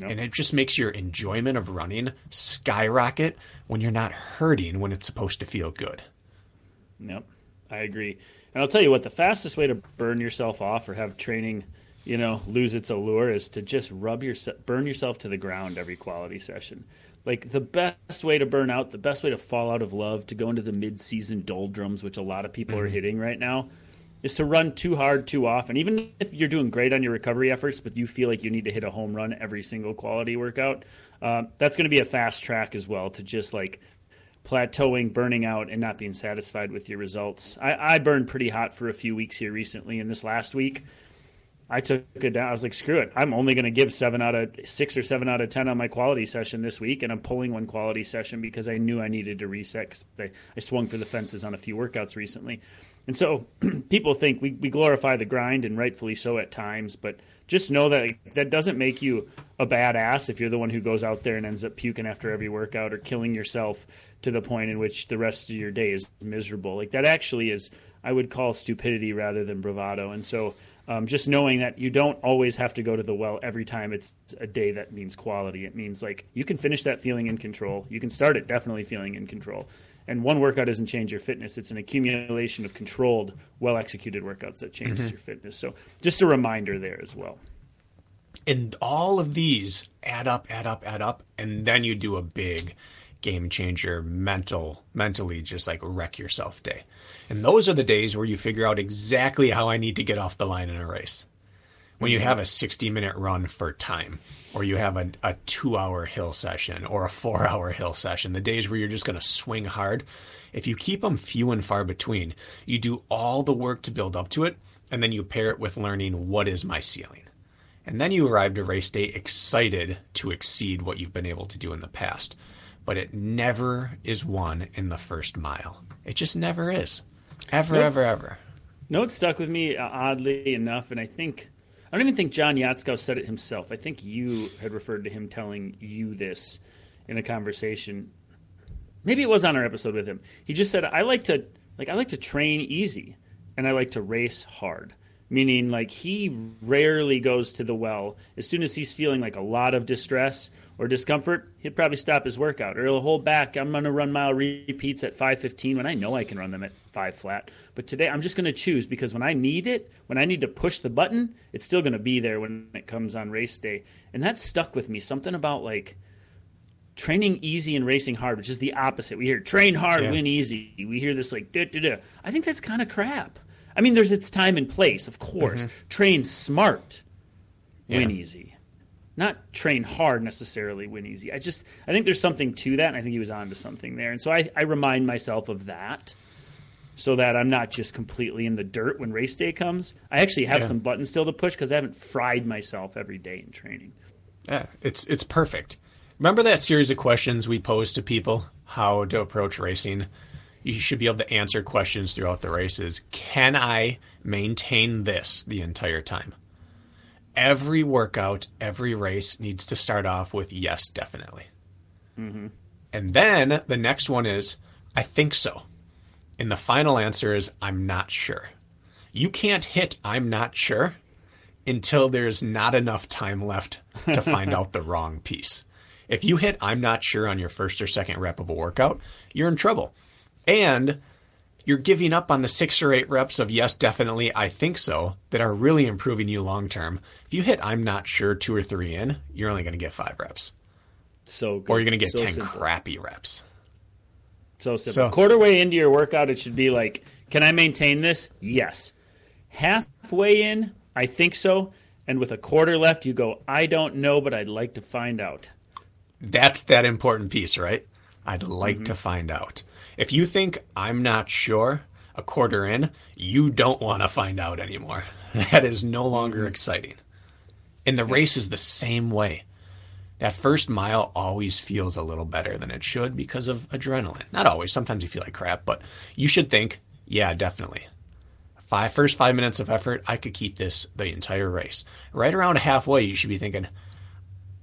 And it just makes your enjoyment of running skyrocket when you're not hurting when it's supposed to feel good. Yep, I agree. And I'll tell you what, the fastest way to burn yourself off or have training, you know, lose its allure is to just rub your burn yourself to the ground every quality session. Like the best way to burn out, the best way to fall out of love, to go into the mid-season doldrums, which a lot of people mm-hmm. are hitting right now, is to run too hard too often. Even if you're doing great on your recovery efforts, but you feel like you need to hit a home run every single quality workout, uh, that's going to be a fast track as well to just like plateauing, burning out, and not being satisfied with your results. I, I burned pretty hot for a few weeks here recently, and this last week I took it down. I was like, screw it. I'm only going to give seven out of six or seven out of 10 on my quality session this week. And I'm pulling one quality session because I knew I needed to reset I, I swung for the fences on a few workouts recently. And so people think we, we glorify the grind and rightfully so at times, but just know that that doesn't make you a badass if you're the one who goes out there and ends up puking after every workout or killing yourself to the point in which the rest of your day is miserable. Like that actually is, I would call stupidity rather than bravado. And so um, just knowing that you don't always have to go to the well every time it's a day that means quality. It means like you can finish that feeling in control. You can start it definitely feeling in control. And one workout doesn't change your fitness. It's an accumulation of controlled, well executed workouts that changes mm-hmm. your fitness. So just a reminder there as well. And all of these add up, add up, add up, and then you do a big game changer mental mentally just like wreck yourself day. And those are the days where you figure out exactly how I need to get off the line in a race. When you have a 60 minute run for time, or you have a, a two hour hill session or a four hour hill session, the days where you're just going to swing hard, if you keep them few and far between, you do all the work to build up to it, and then you pair it with learning what is my ceiling. And then you arrive to race day excited to exceed what you've been able to do in the past. But it never is won in the first mile. It just never is. Ever, ever, ever. No, it stuck with me uh, oddly enough, and I think I don't even think John Yatsko said it himself. I think you had referred to him telling you this in a conversation. Maybe it was on our episode with him. He just said, "I like to like I like to train easy, and I like to race hard." Meaning, like he rarely goes to the well. As soon as he's feeling like a lot of distress or discomfort, he'd probably stop his workout or he'll hold back. I'm going to run mile repeats at 5:15 when I know I can run them at five flat. But today, I'm just going to choose because when I need it, when I need to push the button, it's still going to be there when it comes on race day. And that stuck with me. Something about like training easy and racing hard, which is the opposite. We hear train hard, Yeah. win easy. We hear this like, duh, duh, duh. I think that's kind of crap. I mean, there's its time and place, of course. Mm-hmm. Train smart, win easy. Not train hard necessarily, win easy. I just, I think there's something to that, and I think he was onto something there. And so I, I remind myself of that so that I'm not just completely in the dirt when race day comes. I actually have Yeah. some buttons still to push because I haven't fried myself every day in training. Yeah, it's it's perfect. Remember that series of questions we posed to people how to approach racing? You should be able to answer questions throughout the races. Can I maintain this the entire time? Every workout, every race needs to start off with yes, definitely. Mm-hmm. And then the next one is I think so. And the final answer is I'm not sure. You can't hit I'm not sure until there's not enough time left to find out the wrong piece. If you hit I'm not sure on your first or second rep of a workout, you're in trouble. And you're giving up on the six or eight reps of yes, definitely, I think so, that are really improving you long term. If you hit I'm not sure two or three in, you're only going to get five reps. So good. Or you're going to get So 10 simple. crappy reps. So simple. So- Quarter way into your workout, it should be like, can I maintain this? Yes. Halfway in, I think so. And with a quarter left, you go, I don't know, but I'd like to find out. That's that important piece, right? I'd like mm-hmm. to find out. If you think I'm not sure a quarter in, you don't want to find out anymore. That is no longer mm-hmm. exciting. And the race is the same way. That first mile always feels a little better than it should because of adrenaline. Not always. Sometimes you feel like crap, but you should think, yeah, definitely. Five first five minutes of effort, I could keep this the entire race. Right around halfway, you should be thinking,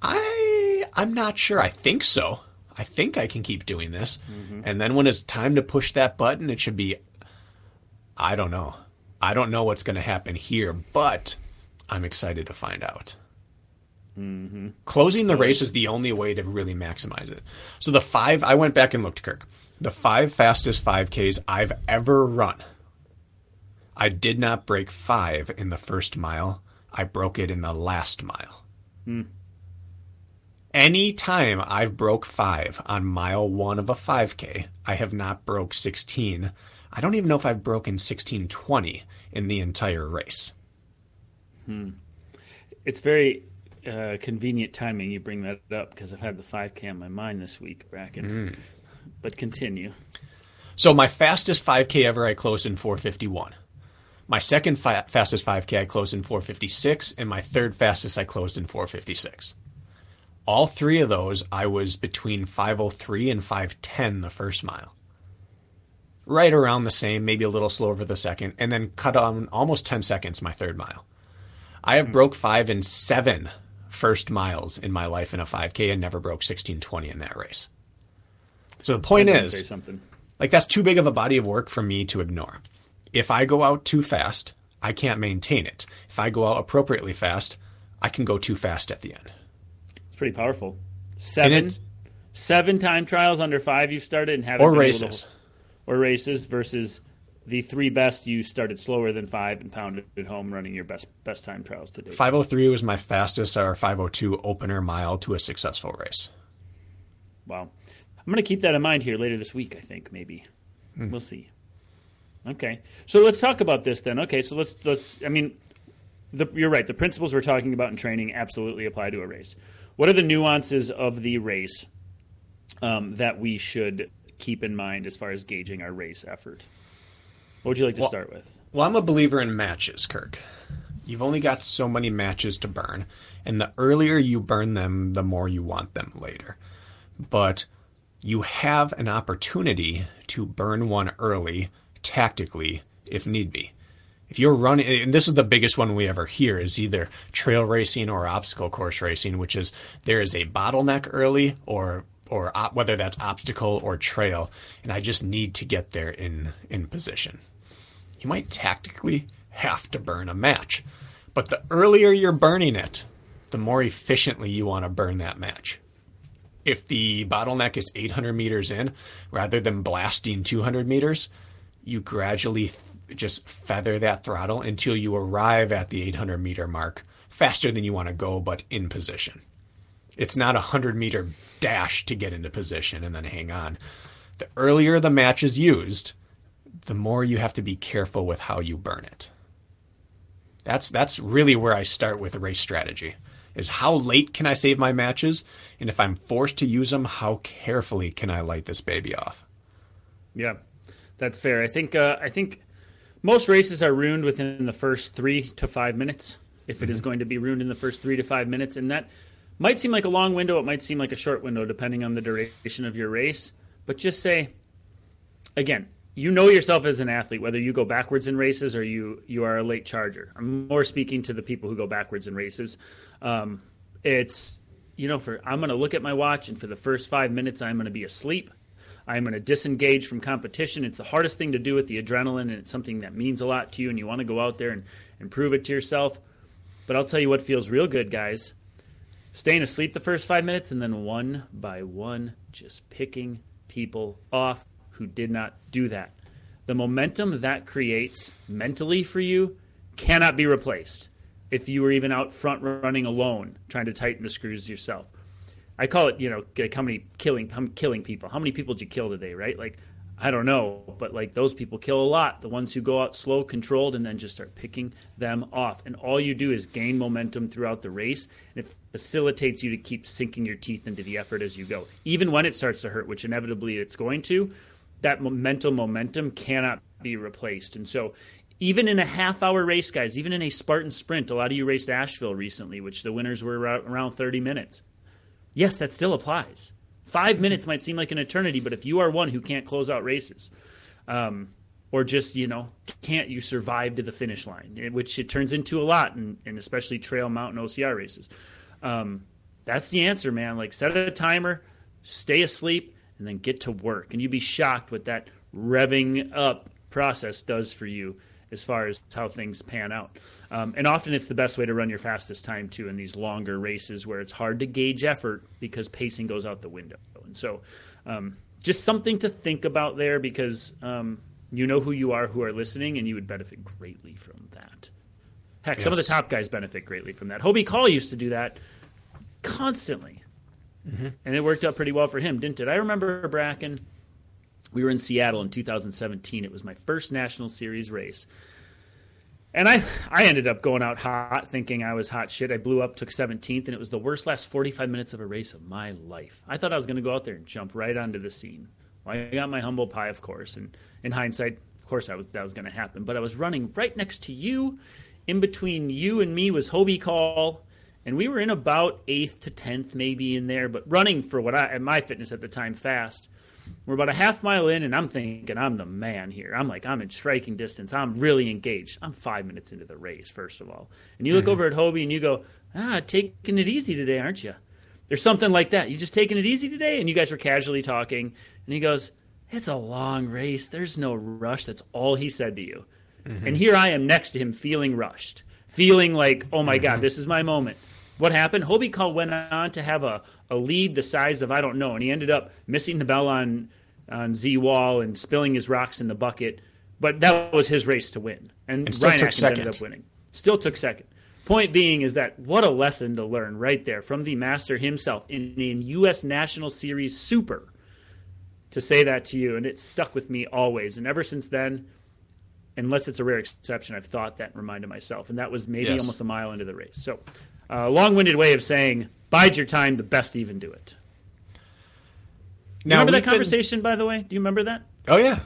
I I'm not sure. I think so. I think I can keep doing this. Mm-hmm. And then when it's time to push that button, it should be I don't know. I don't know what's going to happen here, but I'm excited to find out. Mm-hmm. Closing the race is the only way to really maximize it. So the five, I went back and looked, Kirk. The five fastest 5Ks I've ever run. I did not break five in the first mile. I broke it in the last mile. Hmm. Any time I've broke five on mile one of a 5K, I have not broke 16. I don't even know if I've broken 1620 in the entire race. Hmm. It's very uh, convenient timing you bring that up because I've had the 5K on my mind this week, Bracken. But continue. So my fastest 5K ever, I closed in 451. My second fi- fastest 5K, I closed in 456, and my third fastest, I closed in 456. All three of those, I was between 503 and 510 the first mile. Right around the same, maybe a little slower for the second, and then cut on almost 10 seconds my third mile. I have broke five in seven first miles in my life in a 5K and never broke 1620 in that race. So the point is, say something. like that's too big of a body of work for me to ignore. If I go out too fast, I can't maintain it. If I go out appropriately fast, I can go too fast at the end. Pretty powerful. Seven, seven time trials under five you've started and haven't Or been able to- races. or races versus the three best you started slower than five and pounded at home running your best best time trials today. 503 was my fastest or 502 opener mile to a successful race. Wow. I'm going to keep that in mind here later this week, I think, maybe. Hmm. We'll see. Okay. So let's talk about this then. Okay, so let's let's I mean the, you're right. The principles we're talking about in training absolutely apply to a race. What are the nuances of the race um, that we should keep in mind as far as gauging our race effort? What would you like to Well- start with? Well, I'm a believer in matches, Kirk. You've only got so many matches to burn, and the earlier you burn them, the more you want them later. But you have an opportunity to burn one early, tactically, if need be. If you're running, and this is the biggest one we ever hear, is either trail racing or obstacle course racing, which is there is a bottleneck early, or or op, whether that's obstacle or trail, and I just need to get there in in position you might tactically have to burn a match. But the earlier you're burning it, the more efficiently you want to burn that match. If the bottleneck is 800 meters in, rather than blasting 200 meters, you gradually just feather that throttle until you arrive at the 800 meter mark faster than you want to go, but in position. It's not a 100 meter dash to get into position and then hang on. The earlier the match is used, the more you have to be careful with how you burn it. That's that's really where I start with race strategy. Is how late can I save my matches, and if I'm forced to use them, how carefully can I light this baby off? Yeah, that's fair. I think uh, I think most races are ruined within the first three to five minutes. If it is going to be ruined in the first three to five minutes, and that might seem like a long window, it might seem like a short window, depending on the duration of your race. But just say, again, you know yourself as an athlete, whether you go backwards in races or you you are a late charger. I'm more speaking to the people who go backwards in races. Um, it's you know, for I'm going to look at my watch, and for the first five minutes, I'm going to be asleep. I'm going to disengage from competition. It's the hardest thing to do with the adrenaline, and it's something that means a lot to you, and you want to go out there and, and prove it to yourself. But I'll tell you what feels real good, guys. Staying asleep the first five minutes, and then one by one, just picking people off who did not do that. The momentum that creates mentally for you cannot be replaced if you were even out front running alone, trying to tighten the screws yourself. I call it, you know, like how many killing, how killing people. How many people did you kill today, right? Like, I don't know, but like those people kill a lot. The ones who go out slow, controlled, and then just start picking them off. And all you do is gain momentum throughout the race, and it facilitates you to keep sinking your teeth into the effort as you go. Even when it starts to hurt, which inevitably it's going to, that mental momentum cannot be replaced. And so, even in a half hour race, guys, even in a Spartan sprint, a lot of you raced Asheville recently, which the winners were around 30 minutes. Yes, that still applies. Five minutes might seem like an eternity, but if you are one who can't close out races, um, or just you know can't you survive to the finish line, which it turns into a lot, and, and especially trail, mountain, OCR races. Um, that's the answer, man. Like set a timer, stay asleep, and then get to work, and you'd be shocked what that revving up process does for you as far as how things pan out. Um, and often it's the best way to run your fastest time too in these longer races where it's hard to gauge effort because pacing goes out the window. And so, um, just something to think about there because um, you know who you are who are listening, and you would benefit greatly from that. Heck, some of the top guys benefit greatly from that. Hobie Call used to do that constantly. And it worked out pretty well for him, didn't it? I remember Bracken we were in Seattle in 2017. It was my first national series race. And I, I ended up going out hot, thinking I was hot shit. I blew up, took 17th, and it was the worst last 45 minutes of a race of my life. I thought I was going to go out there and jump right onto the scene. Well, I got my humble pie, of course, and in hindsight, of course, I was that was going to happen. But I was running right next to you. In between you and me was Hobie Call, and we were in about eighth to tenth, maybe in there, but running for what I at my fitness at the time fast. We're about a half mile in, and I'm thinking I'm the man here. I'm like, I'm in striking distance. I'm really engaged. I'm five minutes into the race, first of all. And you look mm-hmm. over at Hobie and you go, ah, taking it easy today, aren't you? There's something like that. You just taking it easy today? And you guys were casually talking. And he goes, It's a long race. There's no rush. That's all he said to you. Mm-hmm. And here I am next to him feeling rushed, feeling like, oh my God, mm-hmm. this is my moment. What happened? Hobie Call went on to have a, a lead the size of I don't know, and he ended up missing the bell on on Z Wall and spilling his rocks in the bucket. But that was his race to win, and, And Ryan took Atkins ended second. up winning. Still took second. Point being is that what a lesson to learn right there from the master himself in in U.S. National Series Super to say that to you, and it stuck with me always. And ever since then, unless it's a rare exception, I've thought that and reminded myself. And that was maybe Yes. almost a mile into the race. So, uh, long-winded way of saying bide your time. The best even do it. Now, remember that we've been- conversation, by the way? Do you remember that? Oh yeah,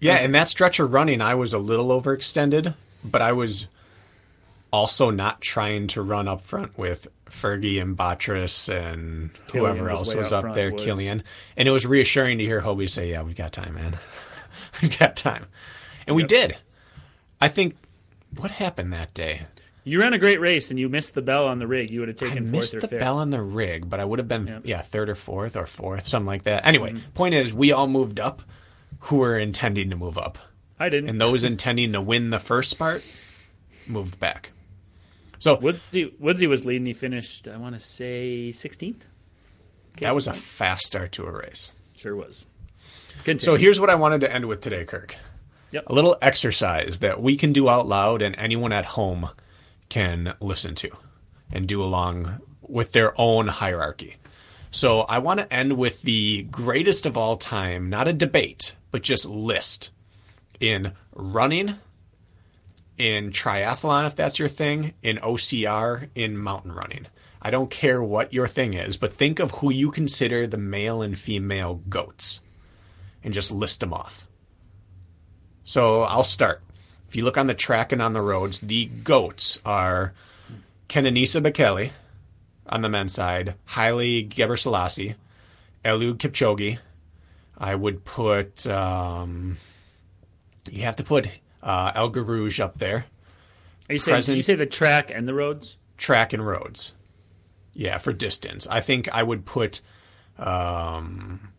yeah. In that stretch of running, I was a little overextended, but I was also not trying to run up front with Fergie and Botris and Killian whoever was else was out up there, Woods. Killian. And it was reassuring to hear Hobie say, "Yeah, we've got time, man. we've got time," and we did. I think what happened that day. You ran a great race and you missed the bell on the rig. You would have I taken fourth missed or the fifth. bell on the rig, but I would have been Yep. yeah third or fourth or fourth, something like that. Anyway, Mm-hmm. point is, we all moved up who were intending to move up. I didn't. and those intending to win the first part moved back. So Woodsy, Woodsy was leading. He finished, I want to say, 16th. that was a fast start to a race. Sure was. Continue. So here's what I wanted to end with today, Kirk. Yep. A little exercise that we can do out loud and anyone at home can listen to and do along with their own hierarchy. So I want to end with the greatest of all time, not a debate, but just list in running, in triathlon, if that's your thing, in OCR, in mountain running. I don't care what your thing is, but think of who you consider the male and female goats and just list them off. So I'll start. If you look on the track and on the roads, the goats are Kenenisa Bekele on the men's side, Haile Gebrselassie, Eliud Kipchoge. I would put, um, you have to put uh, El Guerrouj up there. Are you saying, did you say the track and the roads? track and roads. Yeah, for distance. I think I would put um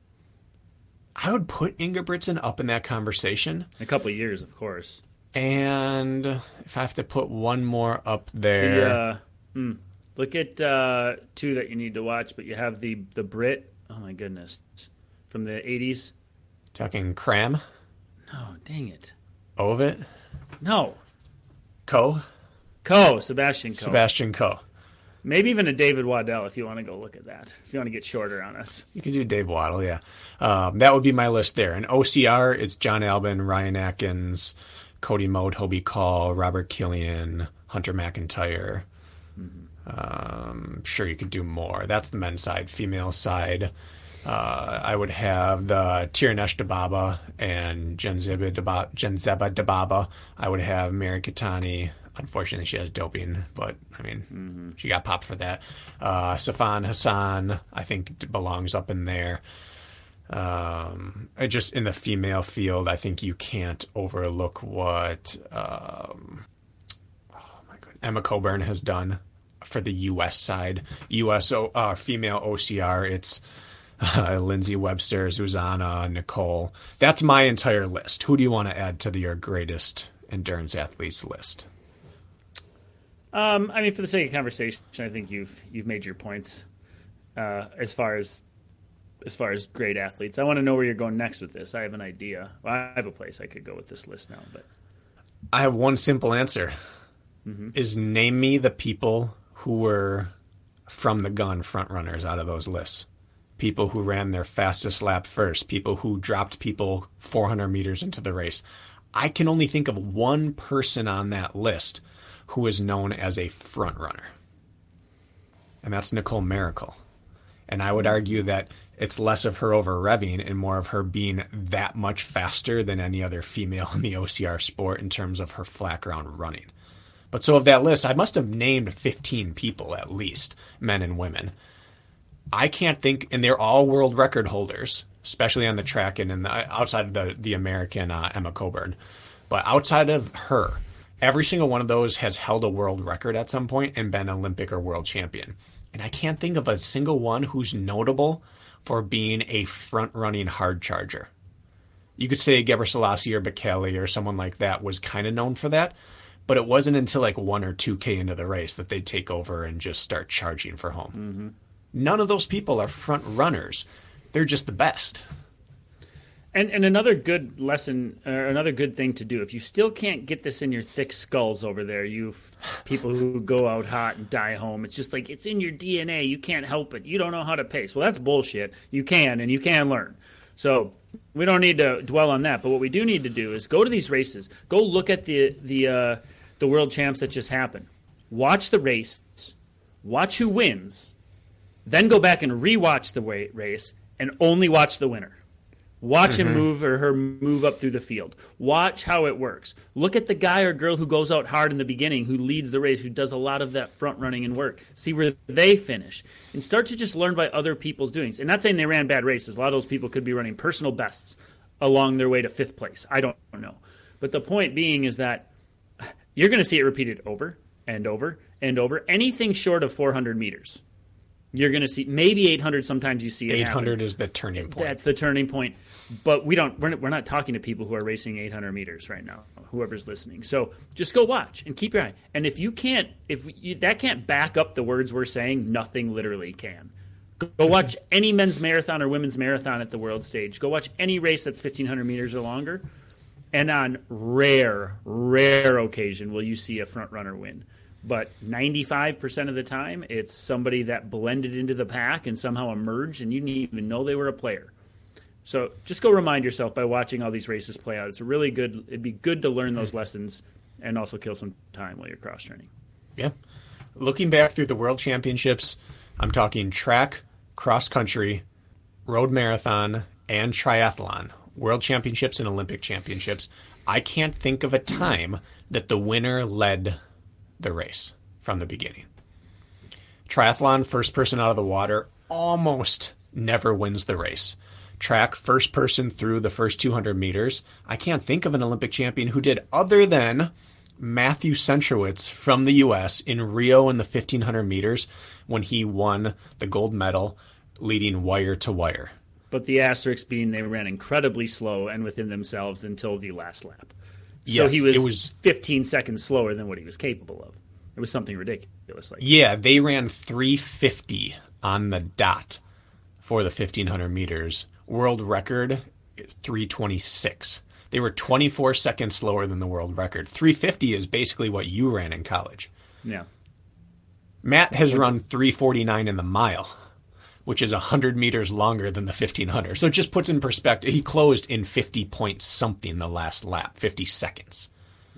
I would put Ingebrigtsen up in that conversation. In a couple of years, of course. And if I have to put one more up The, there, uh, hmm. Look at uh, two that you need to watch, but you have the the Brit. Oh my goodness, from the '80s. talking Cram, No, dang it! Ovett, No, Co, Coe Sebastian Coe. Sebastian Coe. Maybe even a David Wottle if you want to go look at that. If you want to get shorter on us. You could do Dave Wottle. yeah. Um, that would be my list there. And OCR, it's Jon Albon, Ryan Atkins, Cody Moat, Hobie Call, Robert Killian, Hunter McIntyre. Um, sure, you could do more. That's the men's side. Female side, uh, I would have the Tirunesh Dibaba and Genzebe Dibaba, Genzebe Dibaba. I would have Mary Keitany. Unfortunately, she has doping, but I mean, she got popped for that. Uh, Sifan Hassan, I think, belongs up in there. Um, just in the female field, I think you can't overlook what um, oh my god, Emma Coburn has done for the U.S. side. U.S. Uh, female OCR, it's uh, Lindsay Webster, Susanna, Nicole. That's my entire list. Who do you want to add to the, your greatest endurance athletes list? Um, I mean, for the sake of conversation, I think you've you've made your points uh, as far as as far as great athletes. I want to know where you're going next with this. I have an idea. Well, I have a place I could go with this list now, but I have one simple answer: mm-hmm. is name me the people who were from the gun front runners out of those lists. People who ran their fastest lap first. People who dropped people 400 meters into the race. I can only think of one person on that list who is known as a front runner, and that's Nicole Mericle. And I would argue that it's less of her over revving and more of her being that much faster than any other female in the OCR sport in terms of her flat ground running. But so of that list, I must have named 15 people at least, men and women. I can't think, and they're all world record holders, especially on the track and in the, outside of the the American uh, Emma Coburn. But outside of her, every single one of those has held a world record at some point and been Olympic or world champion. And I can't think of a single one who's notable for being a front running hard charger. You could say Gebrselassie or Bekele or someone like that was kind of known for that, but it wasn't until like one or two K into the race that they'd take over and just start charging for home. Mm-hmm. None of those people are front runners. They're just the best. And and another good lesson, or another good thing to do, if you still can't get this in your thick skulls over there, you people who go out hot and die home, it's just like it's in your DNA. You can't help it. You don't know how to pace. Well, that's bullshit. You can, and you can learn. So We don't need to dwell on that, but what we do need to do is go to these races. Go look at the the uh, the world champs that just happened. Watch the race, watch who wins, then go back and rewatch the race and only watch the winner. Watch mm-hmm. him move or her move up through the field. Watch how it works. Look at the guy or girl who goes out hard in the beginning, who leads the race, who does a lot of that front running and work. See where they finish. And start to just learn by other people's doings. And not saying they ran bad races. A lot of those people could be running personal bests along their way to fifth place. I don't know. But the point being is that you're going to see it repeated over and over and over. Anything short of 400 meters you're going to see maybe 800 sometimes you see 800 happen. is the turning point. That's the turning point. But we don't we're not, we're not talking to people who are racing 800 meters right now whoever's listening. So just go watch and keep your eye. And if you can't if you, that can't back up the words we're saying nothing literally can. Go, go watch any men's marathon or women's marathon at the world stage. Go watch any race that's 1500 meters or longer. And on rare rare occasion will you see a front runner win but 95% of the time it's somebody that blended into the pack and somehow emerged and you didn't even know they were a player. So just go remind yourself by watching all these races play out. It's a really good it'd be good to learn those mm-hmm. lessons and also kill some time while you're cross training yeah. Looking back through the world championships i'm talking track cross country road marathon and triathlon. World championships and olympic championships. I can't think of a time that the winner led the race from the beginning. Triathlon, first person out of the water, almost never wins the race. Track, first person through the first 200 meters. I can't think of an Olympic champion who did other than Matthew Centrowitz from the U.S. in Rio in the 1500 meters when he won the gold medal leading wire to wire. But the asterisk being they ran incredibly slow and within themselves until the last lap. So yes, he was, was 15 seconds slower than what he was capable of. It was something ridiculous. Like yeah, they ran 350 on the dot for the 1500 meters. World record 326. They were 24 seconds slower than the world record. 350 is basically what you ran in college. Yeah. Matt has run 349 in the mile which is 100 meters longer than the 1500. So it just puts in perspective. He closed in 50 point something the last lap, 50 seconds.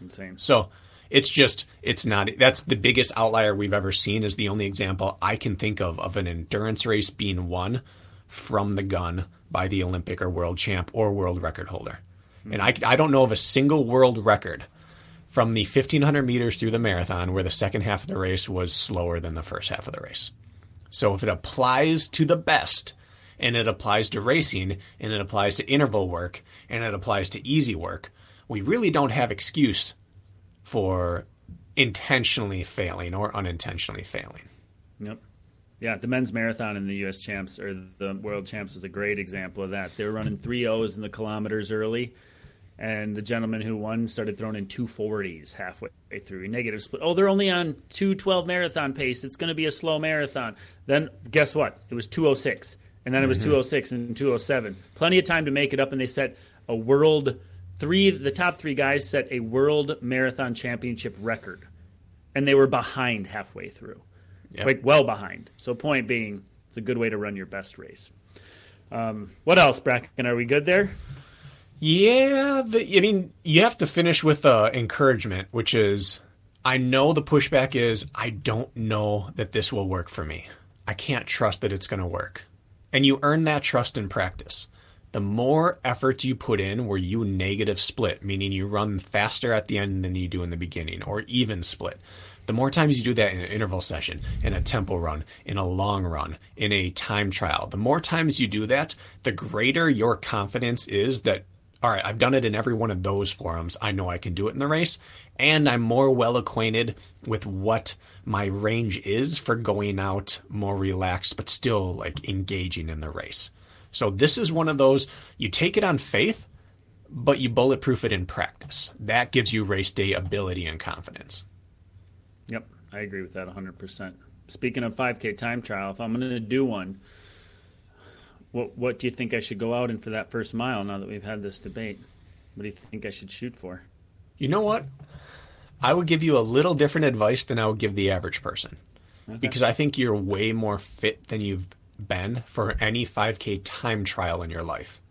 Insane. So it's just, it's not, that's the biggest outlier we've ever seen, is the only example I can think of of an endurance race being won from the gun by the Olympic or world champ or world record holder. Mm-hmm. And I, I don't know of a single world record from the 1500 meters through the marathon where the second half of the race was slower than the first half of the race. So if it applies to the best, and it applies to racing, and it applies to interval work, and it applies to easy work, we really don't have excuse for intentionally failing or unintentionally failing. Yep. Yeah, the men's marathon in the U.S. champs or the world champs was a great example of that. They were running three O's in the kilometers early, and the gentleman who won started throwing in two forties halfway through negative split. Oh, they're only on two twelve marathon pace. It's going to be a slow marathon. Then guess what? It was two oh six, and then it was mm-hmm. two oh six and two oh seven. Plenty of time to make it up, and they set a world three. The top three guys set a world marathon championship record, and they were behind halfway through, yep. like well behind. So point being, it's a good way to run your best race. Um, what else, Bracken? Are we good there? Yeah, the, I mean, you have to finish with uh, encouragement, which is I know the pushback is I don't know that this will work for me. I can't trust that it's going to work. And you earn that trust in practice. The more efforts you put in where you negative split, meaning you run faster at the end than you do in the beginning, or even split, the more times you do that in an interval session, in a tempo run, in a long run, in a time trial, the more times you do that, the greater your confidence is that all right, I've done it in every one of those forums. I know I can do it in the race, and I'm more well acquainted with what my range is for going out more relaxed, but still like engaging in the race. So this is one of those you take it on faith, but you bulletproof it in practice. That gives you race day ability and confidence. Yep, I agree with that 100%. Speaking of 5K time trial, if I'm going to do one, what What do you think I should go out in for that first mile? Now that we've had this debate, what do you think I should shoot for? You know what? I would give you a little different advice than I would give the average person, okay. because I think you're way more fit than you've been for any 5K time trial in your life.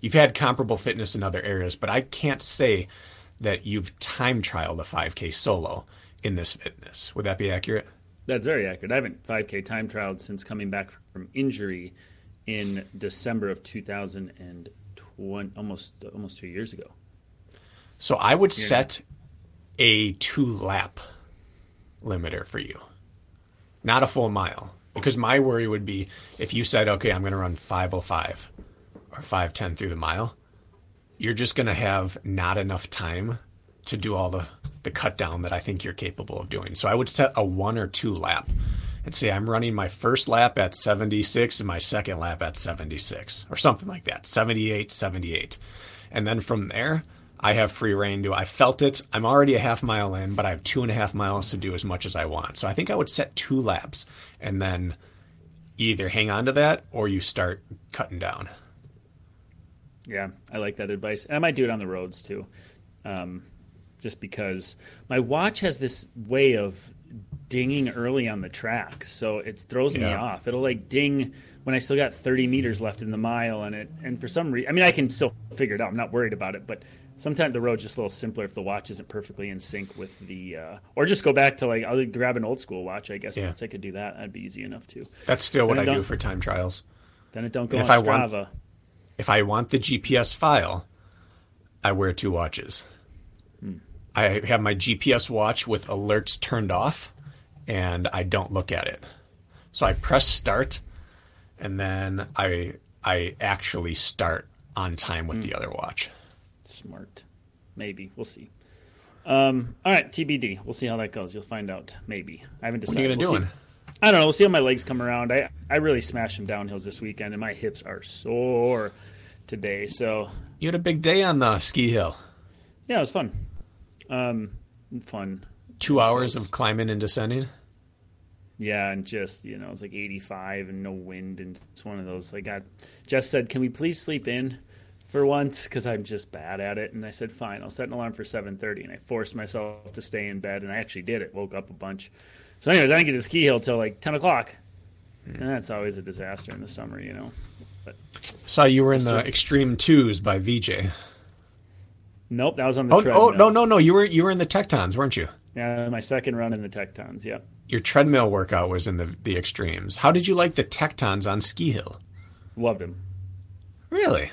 you've had comparable fitness in other areas, but I can't say that you've time trialed a 5K solo in this fitness. Would that be accurate? That's very accurate. I haven't 5K time trialed since coming back from injury in December of 2020, almost almost two years ago. So I would yeah. set a two lap limiter for you, not a full mile. Because my worry would be if you said, okay, I'm going to run 505 or 510 through the mile, you're just going to have not enough time to do all the, the cut down that I think you're capable of doing. So I would set a one or two lap and say I'm running my first lap at 76 and my second lap at 76 or something like that, 78, 78. And then from there, I have free reign to. I felt it. I'm already a half mile in, but I have two and a half miles to do as much as I want. So I think I would set two laps and then either hang on to that or you start cutting down. Yeah, I like that advice. I might do it on the roads too. Um, just because my watch has this way of dinging early on the track. So it throws yeah. me off. It'll like ding when I still got 30 meters left in the mile and it, and for some reason, I mean, I can still figure it out. I'm not worried about it, but sometimes the road's just a little simpler if the watch isn't perfectly in sync with the uh, or just go back to like I'll grab an old school watch I guess yeah. I could do that that'd be easy enough too that's still then what I do for time trials then it don't go and on if Strava I want, if I want the GPS file I wear two watches hmm. I have my GPS watch with alerts turned off and I don't look at it so I press start and then I I actually start on time with hmm. the other watch smart. Maybe we'll see. Um, all right, TBD. We'll see how that goes. You'll find out. Maybe I haven't decided. What are you gonna we'll doing? I don't know. We'll see how my legs come around. I I really smashed some downhills this weekend, and my hips are sore today. So you had a big day on the ski hill. Yeah, it was fun. Um, fun. Two hours of climbing and descending. Yeah, and just you know, it's like 85 and no wind, and it's one of those. Like, got Jess said, "Can we please sleep in?" for once because I'm just bad at it. And I said, fine, I'll set an alarm for 7:30. And I forced myself to stay in bed, and I actually did it. Woke up a bunch. So, anyways, I didn't get to ski hill till like 10 o'clock, mm. and that's always a disaster in the summer, you know. But saw you were in the Extreme Twos by VJ. Nope, that was on the. Oh, oh no, no, no! You were you were in the Tectons, weren't you? Yeah, my second run in the Tectons. Yep. Your treadmill workout was in the the extremes. How did you like the Tectons on ski hill? Loved them. Really?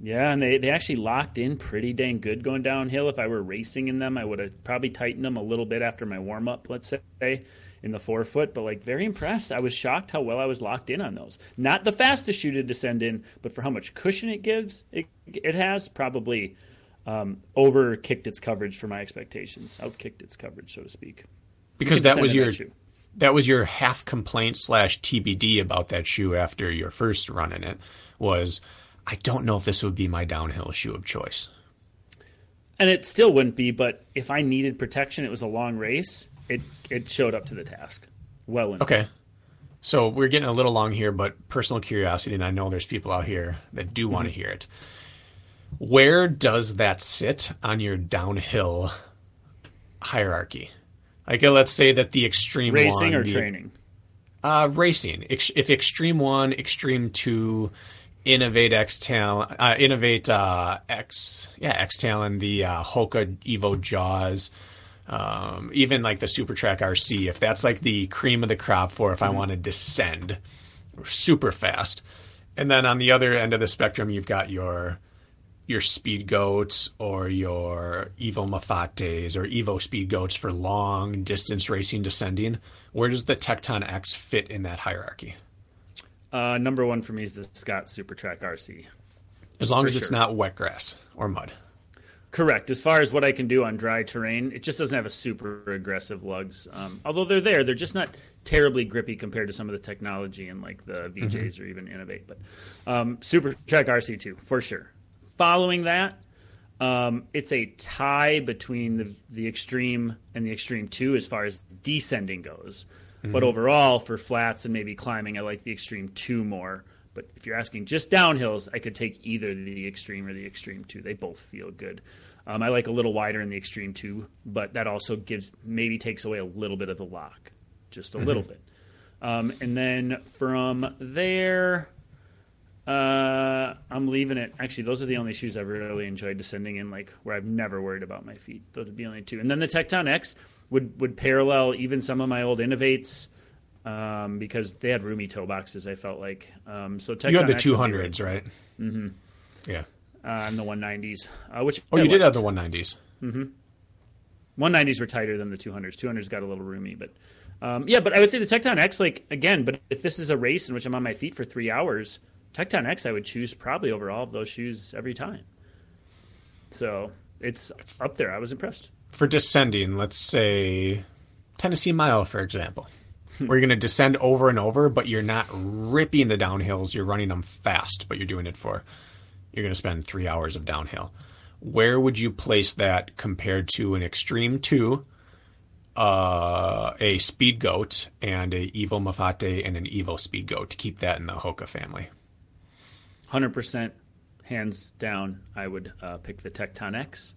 Yeah, and they, they actually locked in pretty dang good going downhill. If I were racing in them, I would have probably tightened them a little bit after my warm up, let's say, in the forefoot. But like very impressed. I was shocked how well I was locked in on those. Not the fastest shoe to descend in, but for how much cushion it gives, it, it has probably um, over kicked its coverage for my expectations. Out kicked its coverage, so to speak. Because that was your that, that was your half complaint slash TBD about that shoe after your first run in it was I don't know if this would be my downhill shoe of choice. And it still wouldn't be, but if I needed protection, it was a long race. It it showed up to the task. Well enough. Okay. So we're getting a little long here, but personal curiosity, and I know there's people out here that do mm-hmm. want to hear it. Where does that sit on your downhill hierarchy? Like, uh, let's say that the extreme racing one, or the, training. Uh, racing. If extreme one, extreme two, Inov-8 X Talon, uh, Inov-8 uh, X, yeah, X Talon, the uh, Hoka Evo Jaws, um, even like the Super Track RC. If that's like the cream of the crop for if mm-hmm. I want to descend super fast, and then on the other end of the spectrum, you've got your your speed goats or your Evo Mafates or Evo speed goats for long distance racing descending. Where does the Tecton X fit in that hierarchy? Uh, number one for me is the Scott Super Track RC. As long as it's not wet grass or mud. Correct. As far as what I can do on dry terrain, it just doesn't have a super aggressive lugs. Um, although they're there, they're just not terribly grippy compared to some of the technology and like the VJs mm-hmm. or even Inov-8. But um, Super Track RC2 for sure. Following that, um, it's a tie between the the extreme and the extreme two as far as descending goes. Mm-hmm. But overall, for flats and maybe climbing, I like the Extreme 2 more. But if you're asking just downhills, I could take either the Extreme or the Extreme 2. They both feel good. Um, I like a little wider in the Extreme 2, but that also gives maybe takes away a little bit of the lock, just a mm-hmm. little bit. Um, and then from there, Uh, I'm leaving it. Actually, those are the only shoes I've really enjoyed descending in, like where I've never worried about my feet. Those would be the only two. And then the Tecton X would would parallel even some of my old Inov-8s um, because they had roomy toe boxes. I felt like um, so. Tecton You had the be 200s, right? Mm-hmm. Yeah. uh, and the 190s, uh, which Oh, I you did have the 190s. 190s were tighter than the 200s. 200s got a little roomy, but um, yeah. But I would say the Tecton X, like again, but if this is a race in which I'm on my feet for three hours, Tecton X I would choose probably over all of those shoes every time. So it's up there. I was impressed. For descending, let's say Tennessee Mile, for example, where you're going to descend over and over, but you're not ripping the downhills. You're running them fast, but you're doing it for, you're going to spend three hours of downhill. Where would you place that compared to an Extreme 2, uh, a Speed Goat, and a Evo Mafate and an Evo Speed Goat to keep that in the Hoka family? Hundred percent, hands down. I would uh, pick the Tecton X,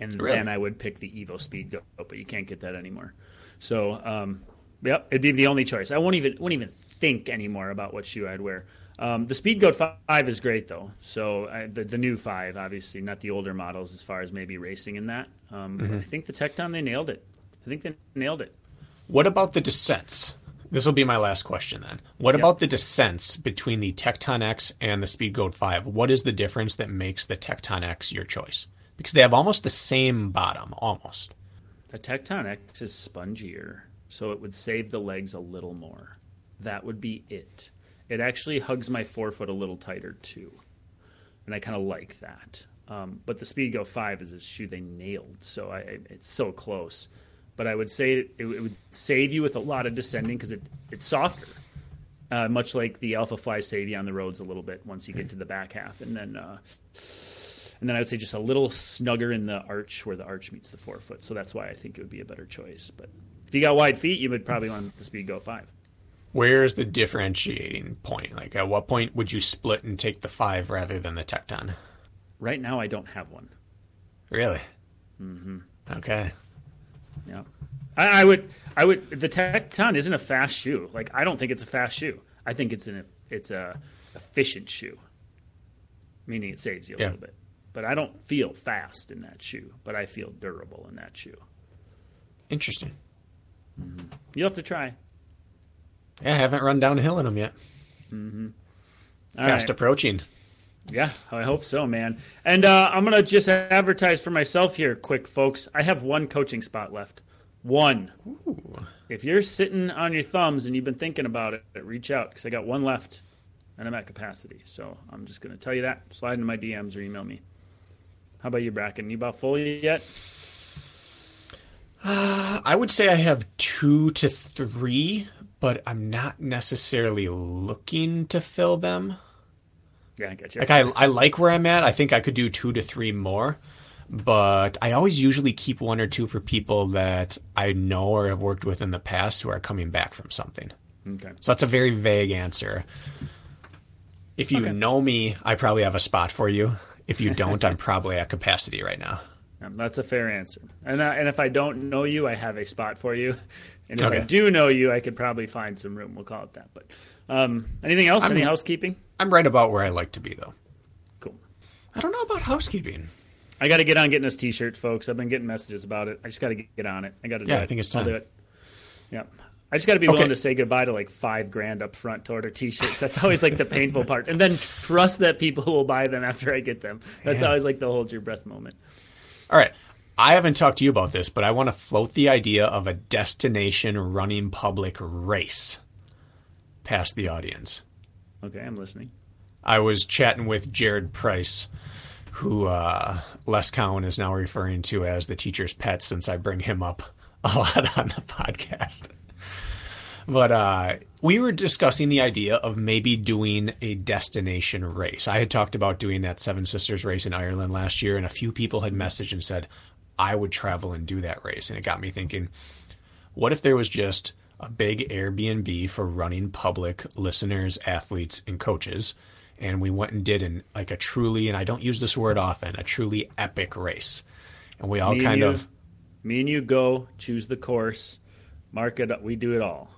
and Really? then I would pick the Evo Speed Go, but you can't get that anymore. So, um, yep, it'd be the only choice. I won't even won't even think anymore about what shoe I'd wear. Um, the Speed Goat Five is great though. So uh, the the new five, obviously, not the older models, as far as maybe racing in that. Um, Mm-hmm. I think the Tecton they nailed it. I think they nailed it. What about the descents? This will be my last question then. What Yep. about the descents between the Tecton X and the Speedgoat 5? What is the difference that makes the Tecton X your choice? Because they have almost the same bottom, almost. The Tecton X is spongier, so it would save the legs a little more. That would be it. It actually hugs my forefoot a little tighter too, and I kind of like that. Um, but the Speedgo Five is a shoe they nailed, so I- it's so close. But I would say it, it would save you with a lot of descending because it, it's softer, uh, much like the Alphafly save you on the roads a little bit once you get to the back half, and then uh, and then I would say just a little snugger in the arch where the arch meets the forefoot. So that's why I think it would be a better choice. But if you got wide feet, you would probably want the Speed Go Five. Where's the differentiating point? Like, at what point would you split and take the 5 rather than the Tecton? Right now, I don't have one. Really? Mm-hmm. Okay. Yeah, I, I would. I would. The Tecton isn't a fast shoe. Like I don't think it's a fast shoe. I think it's an it's a efficient shoe, meaning it saves you a Yeah. little bit. But I don't feel fast in that shoe. But I feel durable in that shoe. Interesting. Mm-hmm. You'll have to try. Yeah, I haven't run downhill in them yet. Mm-hmm. All Fast right. approaching. Yeah, I hope so, man. And uh, I'm gonna just advertise for myself here, quick, folks. I have one coaching spot left. One. If you're sitting on your thumbs and you've been thinking about it, reach out because I got one left, and I'm at capacity. So I'm just gonna tell you that. Slide into my DMs or email me. How about you, Bracken? You about full yet? I would say I have two to three, but I'm not necessarily looking to fill them. Yeah, I got you. Like I, I like where I'm at. I think I could do two to three more, but I always usually keep one or two for people that I know or have worked with in the past who are coming back from something. okay. So that's a very vague answer. If you Okay. know me, I probably have a spot for you. If you don't, I'm probably at capacity right now. That's a fair answer. And uh, and if I don't know you, I have a spot for you. And if I do know you, I could probably find some room. We'll call it that. But um, anything else? Any housekeeping? I'm right about where I like to be, though. Cool. I don't know about housekeeping. I got to get on getting us t-shirts, folks. I've been getting messages about it. I just got to get on it. I got to do Yeah, it. I think it's I'll do it. Yeah. I just got to be willing Okay. to say goodbye to like five grand up front to order t-shirts. That's always like the painful part. And then trust that people will buy them after I get them. That's Yeah. always like the hold your breath moment. All right. I haven't talked to you about this, but I want to float the idea of a destination running public race past the audience. Okay, I'm listening. I was chatting with Jared Price, who uh, Les Cowan is now referring to as the teacher's pet since I bring him up a lot on the podcast. But uh, we were discussing the idea of maybe doing a destination race. I had talked about doing that Seven Sisters race in Ireland last year, and a few people had messaged and said, I would travel and do that race. And it got me thinking, what if there was just a big Airbnb for running public listeners, athletes, and coaches, and we went and did an like a truly, and I don't use this word often, a truly epic race, and we all Me kind you. of Me and you go choose the course, mark it up. We do it all.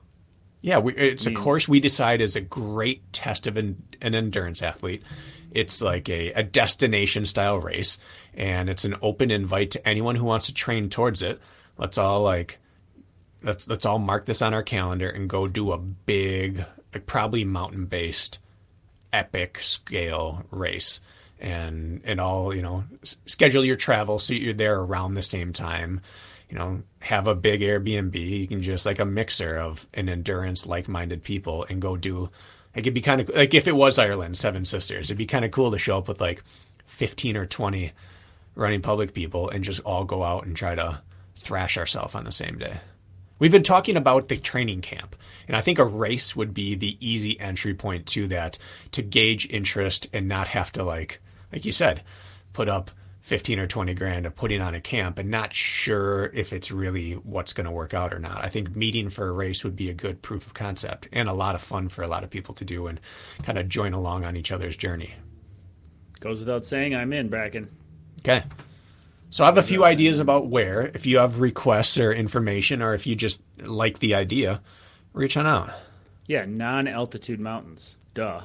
Yeah, we, it's a course we decide is a great test of an, an endurance athlete. It's like a, a destination style race, and it's an open invite to anyone who wants to train towards it. Let's all like let's let's all mark this on our calendar and go do a big, probably mountain based, epic scale race, and and all you know schedule your travel so you're there around the same time. You know, have a big Airbnb. You can just like a mixer of an endurance like minded people and go do. Like it'd be kind of like if it was Ireland, Seven Sisters. It'd be kind of cool to show up with like fifteen or twenty running public people and just all go out and try to thrash ourselves on the same day. We've been talking about the training camp, and I think a race would be the easy entry point to that to gauge interest and not have to like like you said, put up 15 or 20 grand of putting on a camp and not sure if it's really what's going to work out or not. I think meeting for a race would be a good proof of concept and a lot of fun for a lot of people to do and kind of join along on each other's journey. Goes without saying, I'm in, Bracken. Okay. So I have a few ideas about where. If you have requests or information, or if you just like the idea, reach on out. Yeah, non altitude mountains. Duh.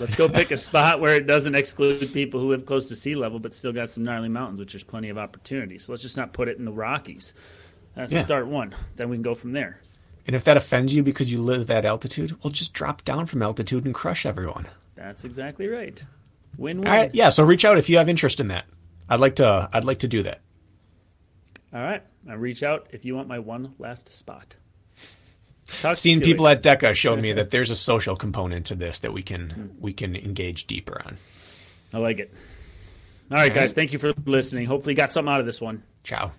Let's go pick a spot where it doesn't exclude people who live close to sea level, but still got some gnarly mountains, which there's plenty of opportunity. So let's just not put it in the Rockies. That's Yeah. start one. Then we can go from there. And if that offends you because you live at altitude, well, just drop down from altitude and crush everyone. That's exactly right. Win win. All right, yeah. So reach out if you have interest in that. I'd like to. I'd like to do that. All right. Now reach out if you want my one last spot. Talk Seeing people it. at DEKA showed me that there's a social component to this that we can we can engage deeper on. I like it. All right, All guys. Right. Thank you for listening. Hopefully, you got something out of this one. Ciao.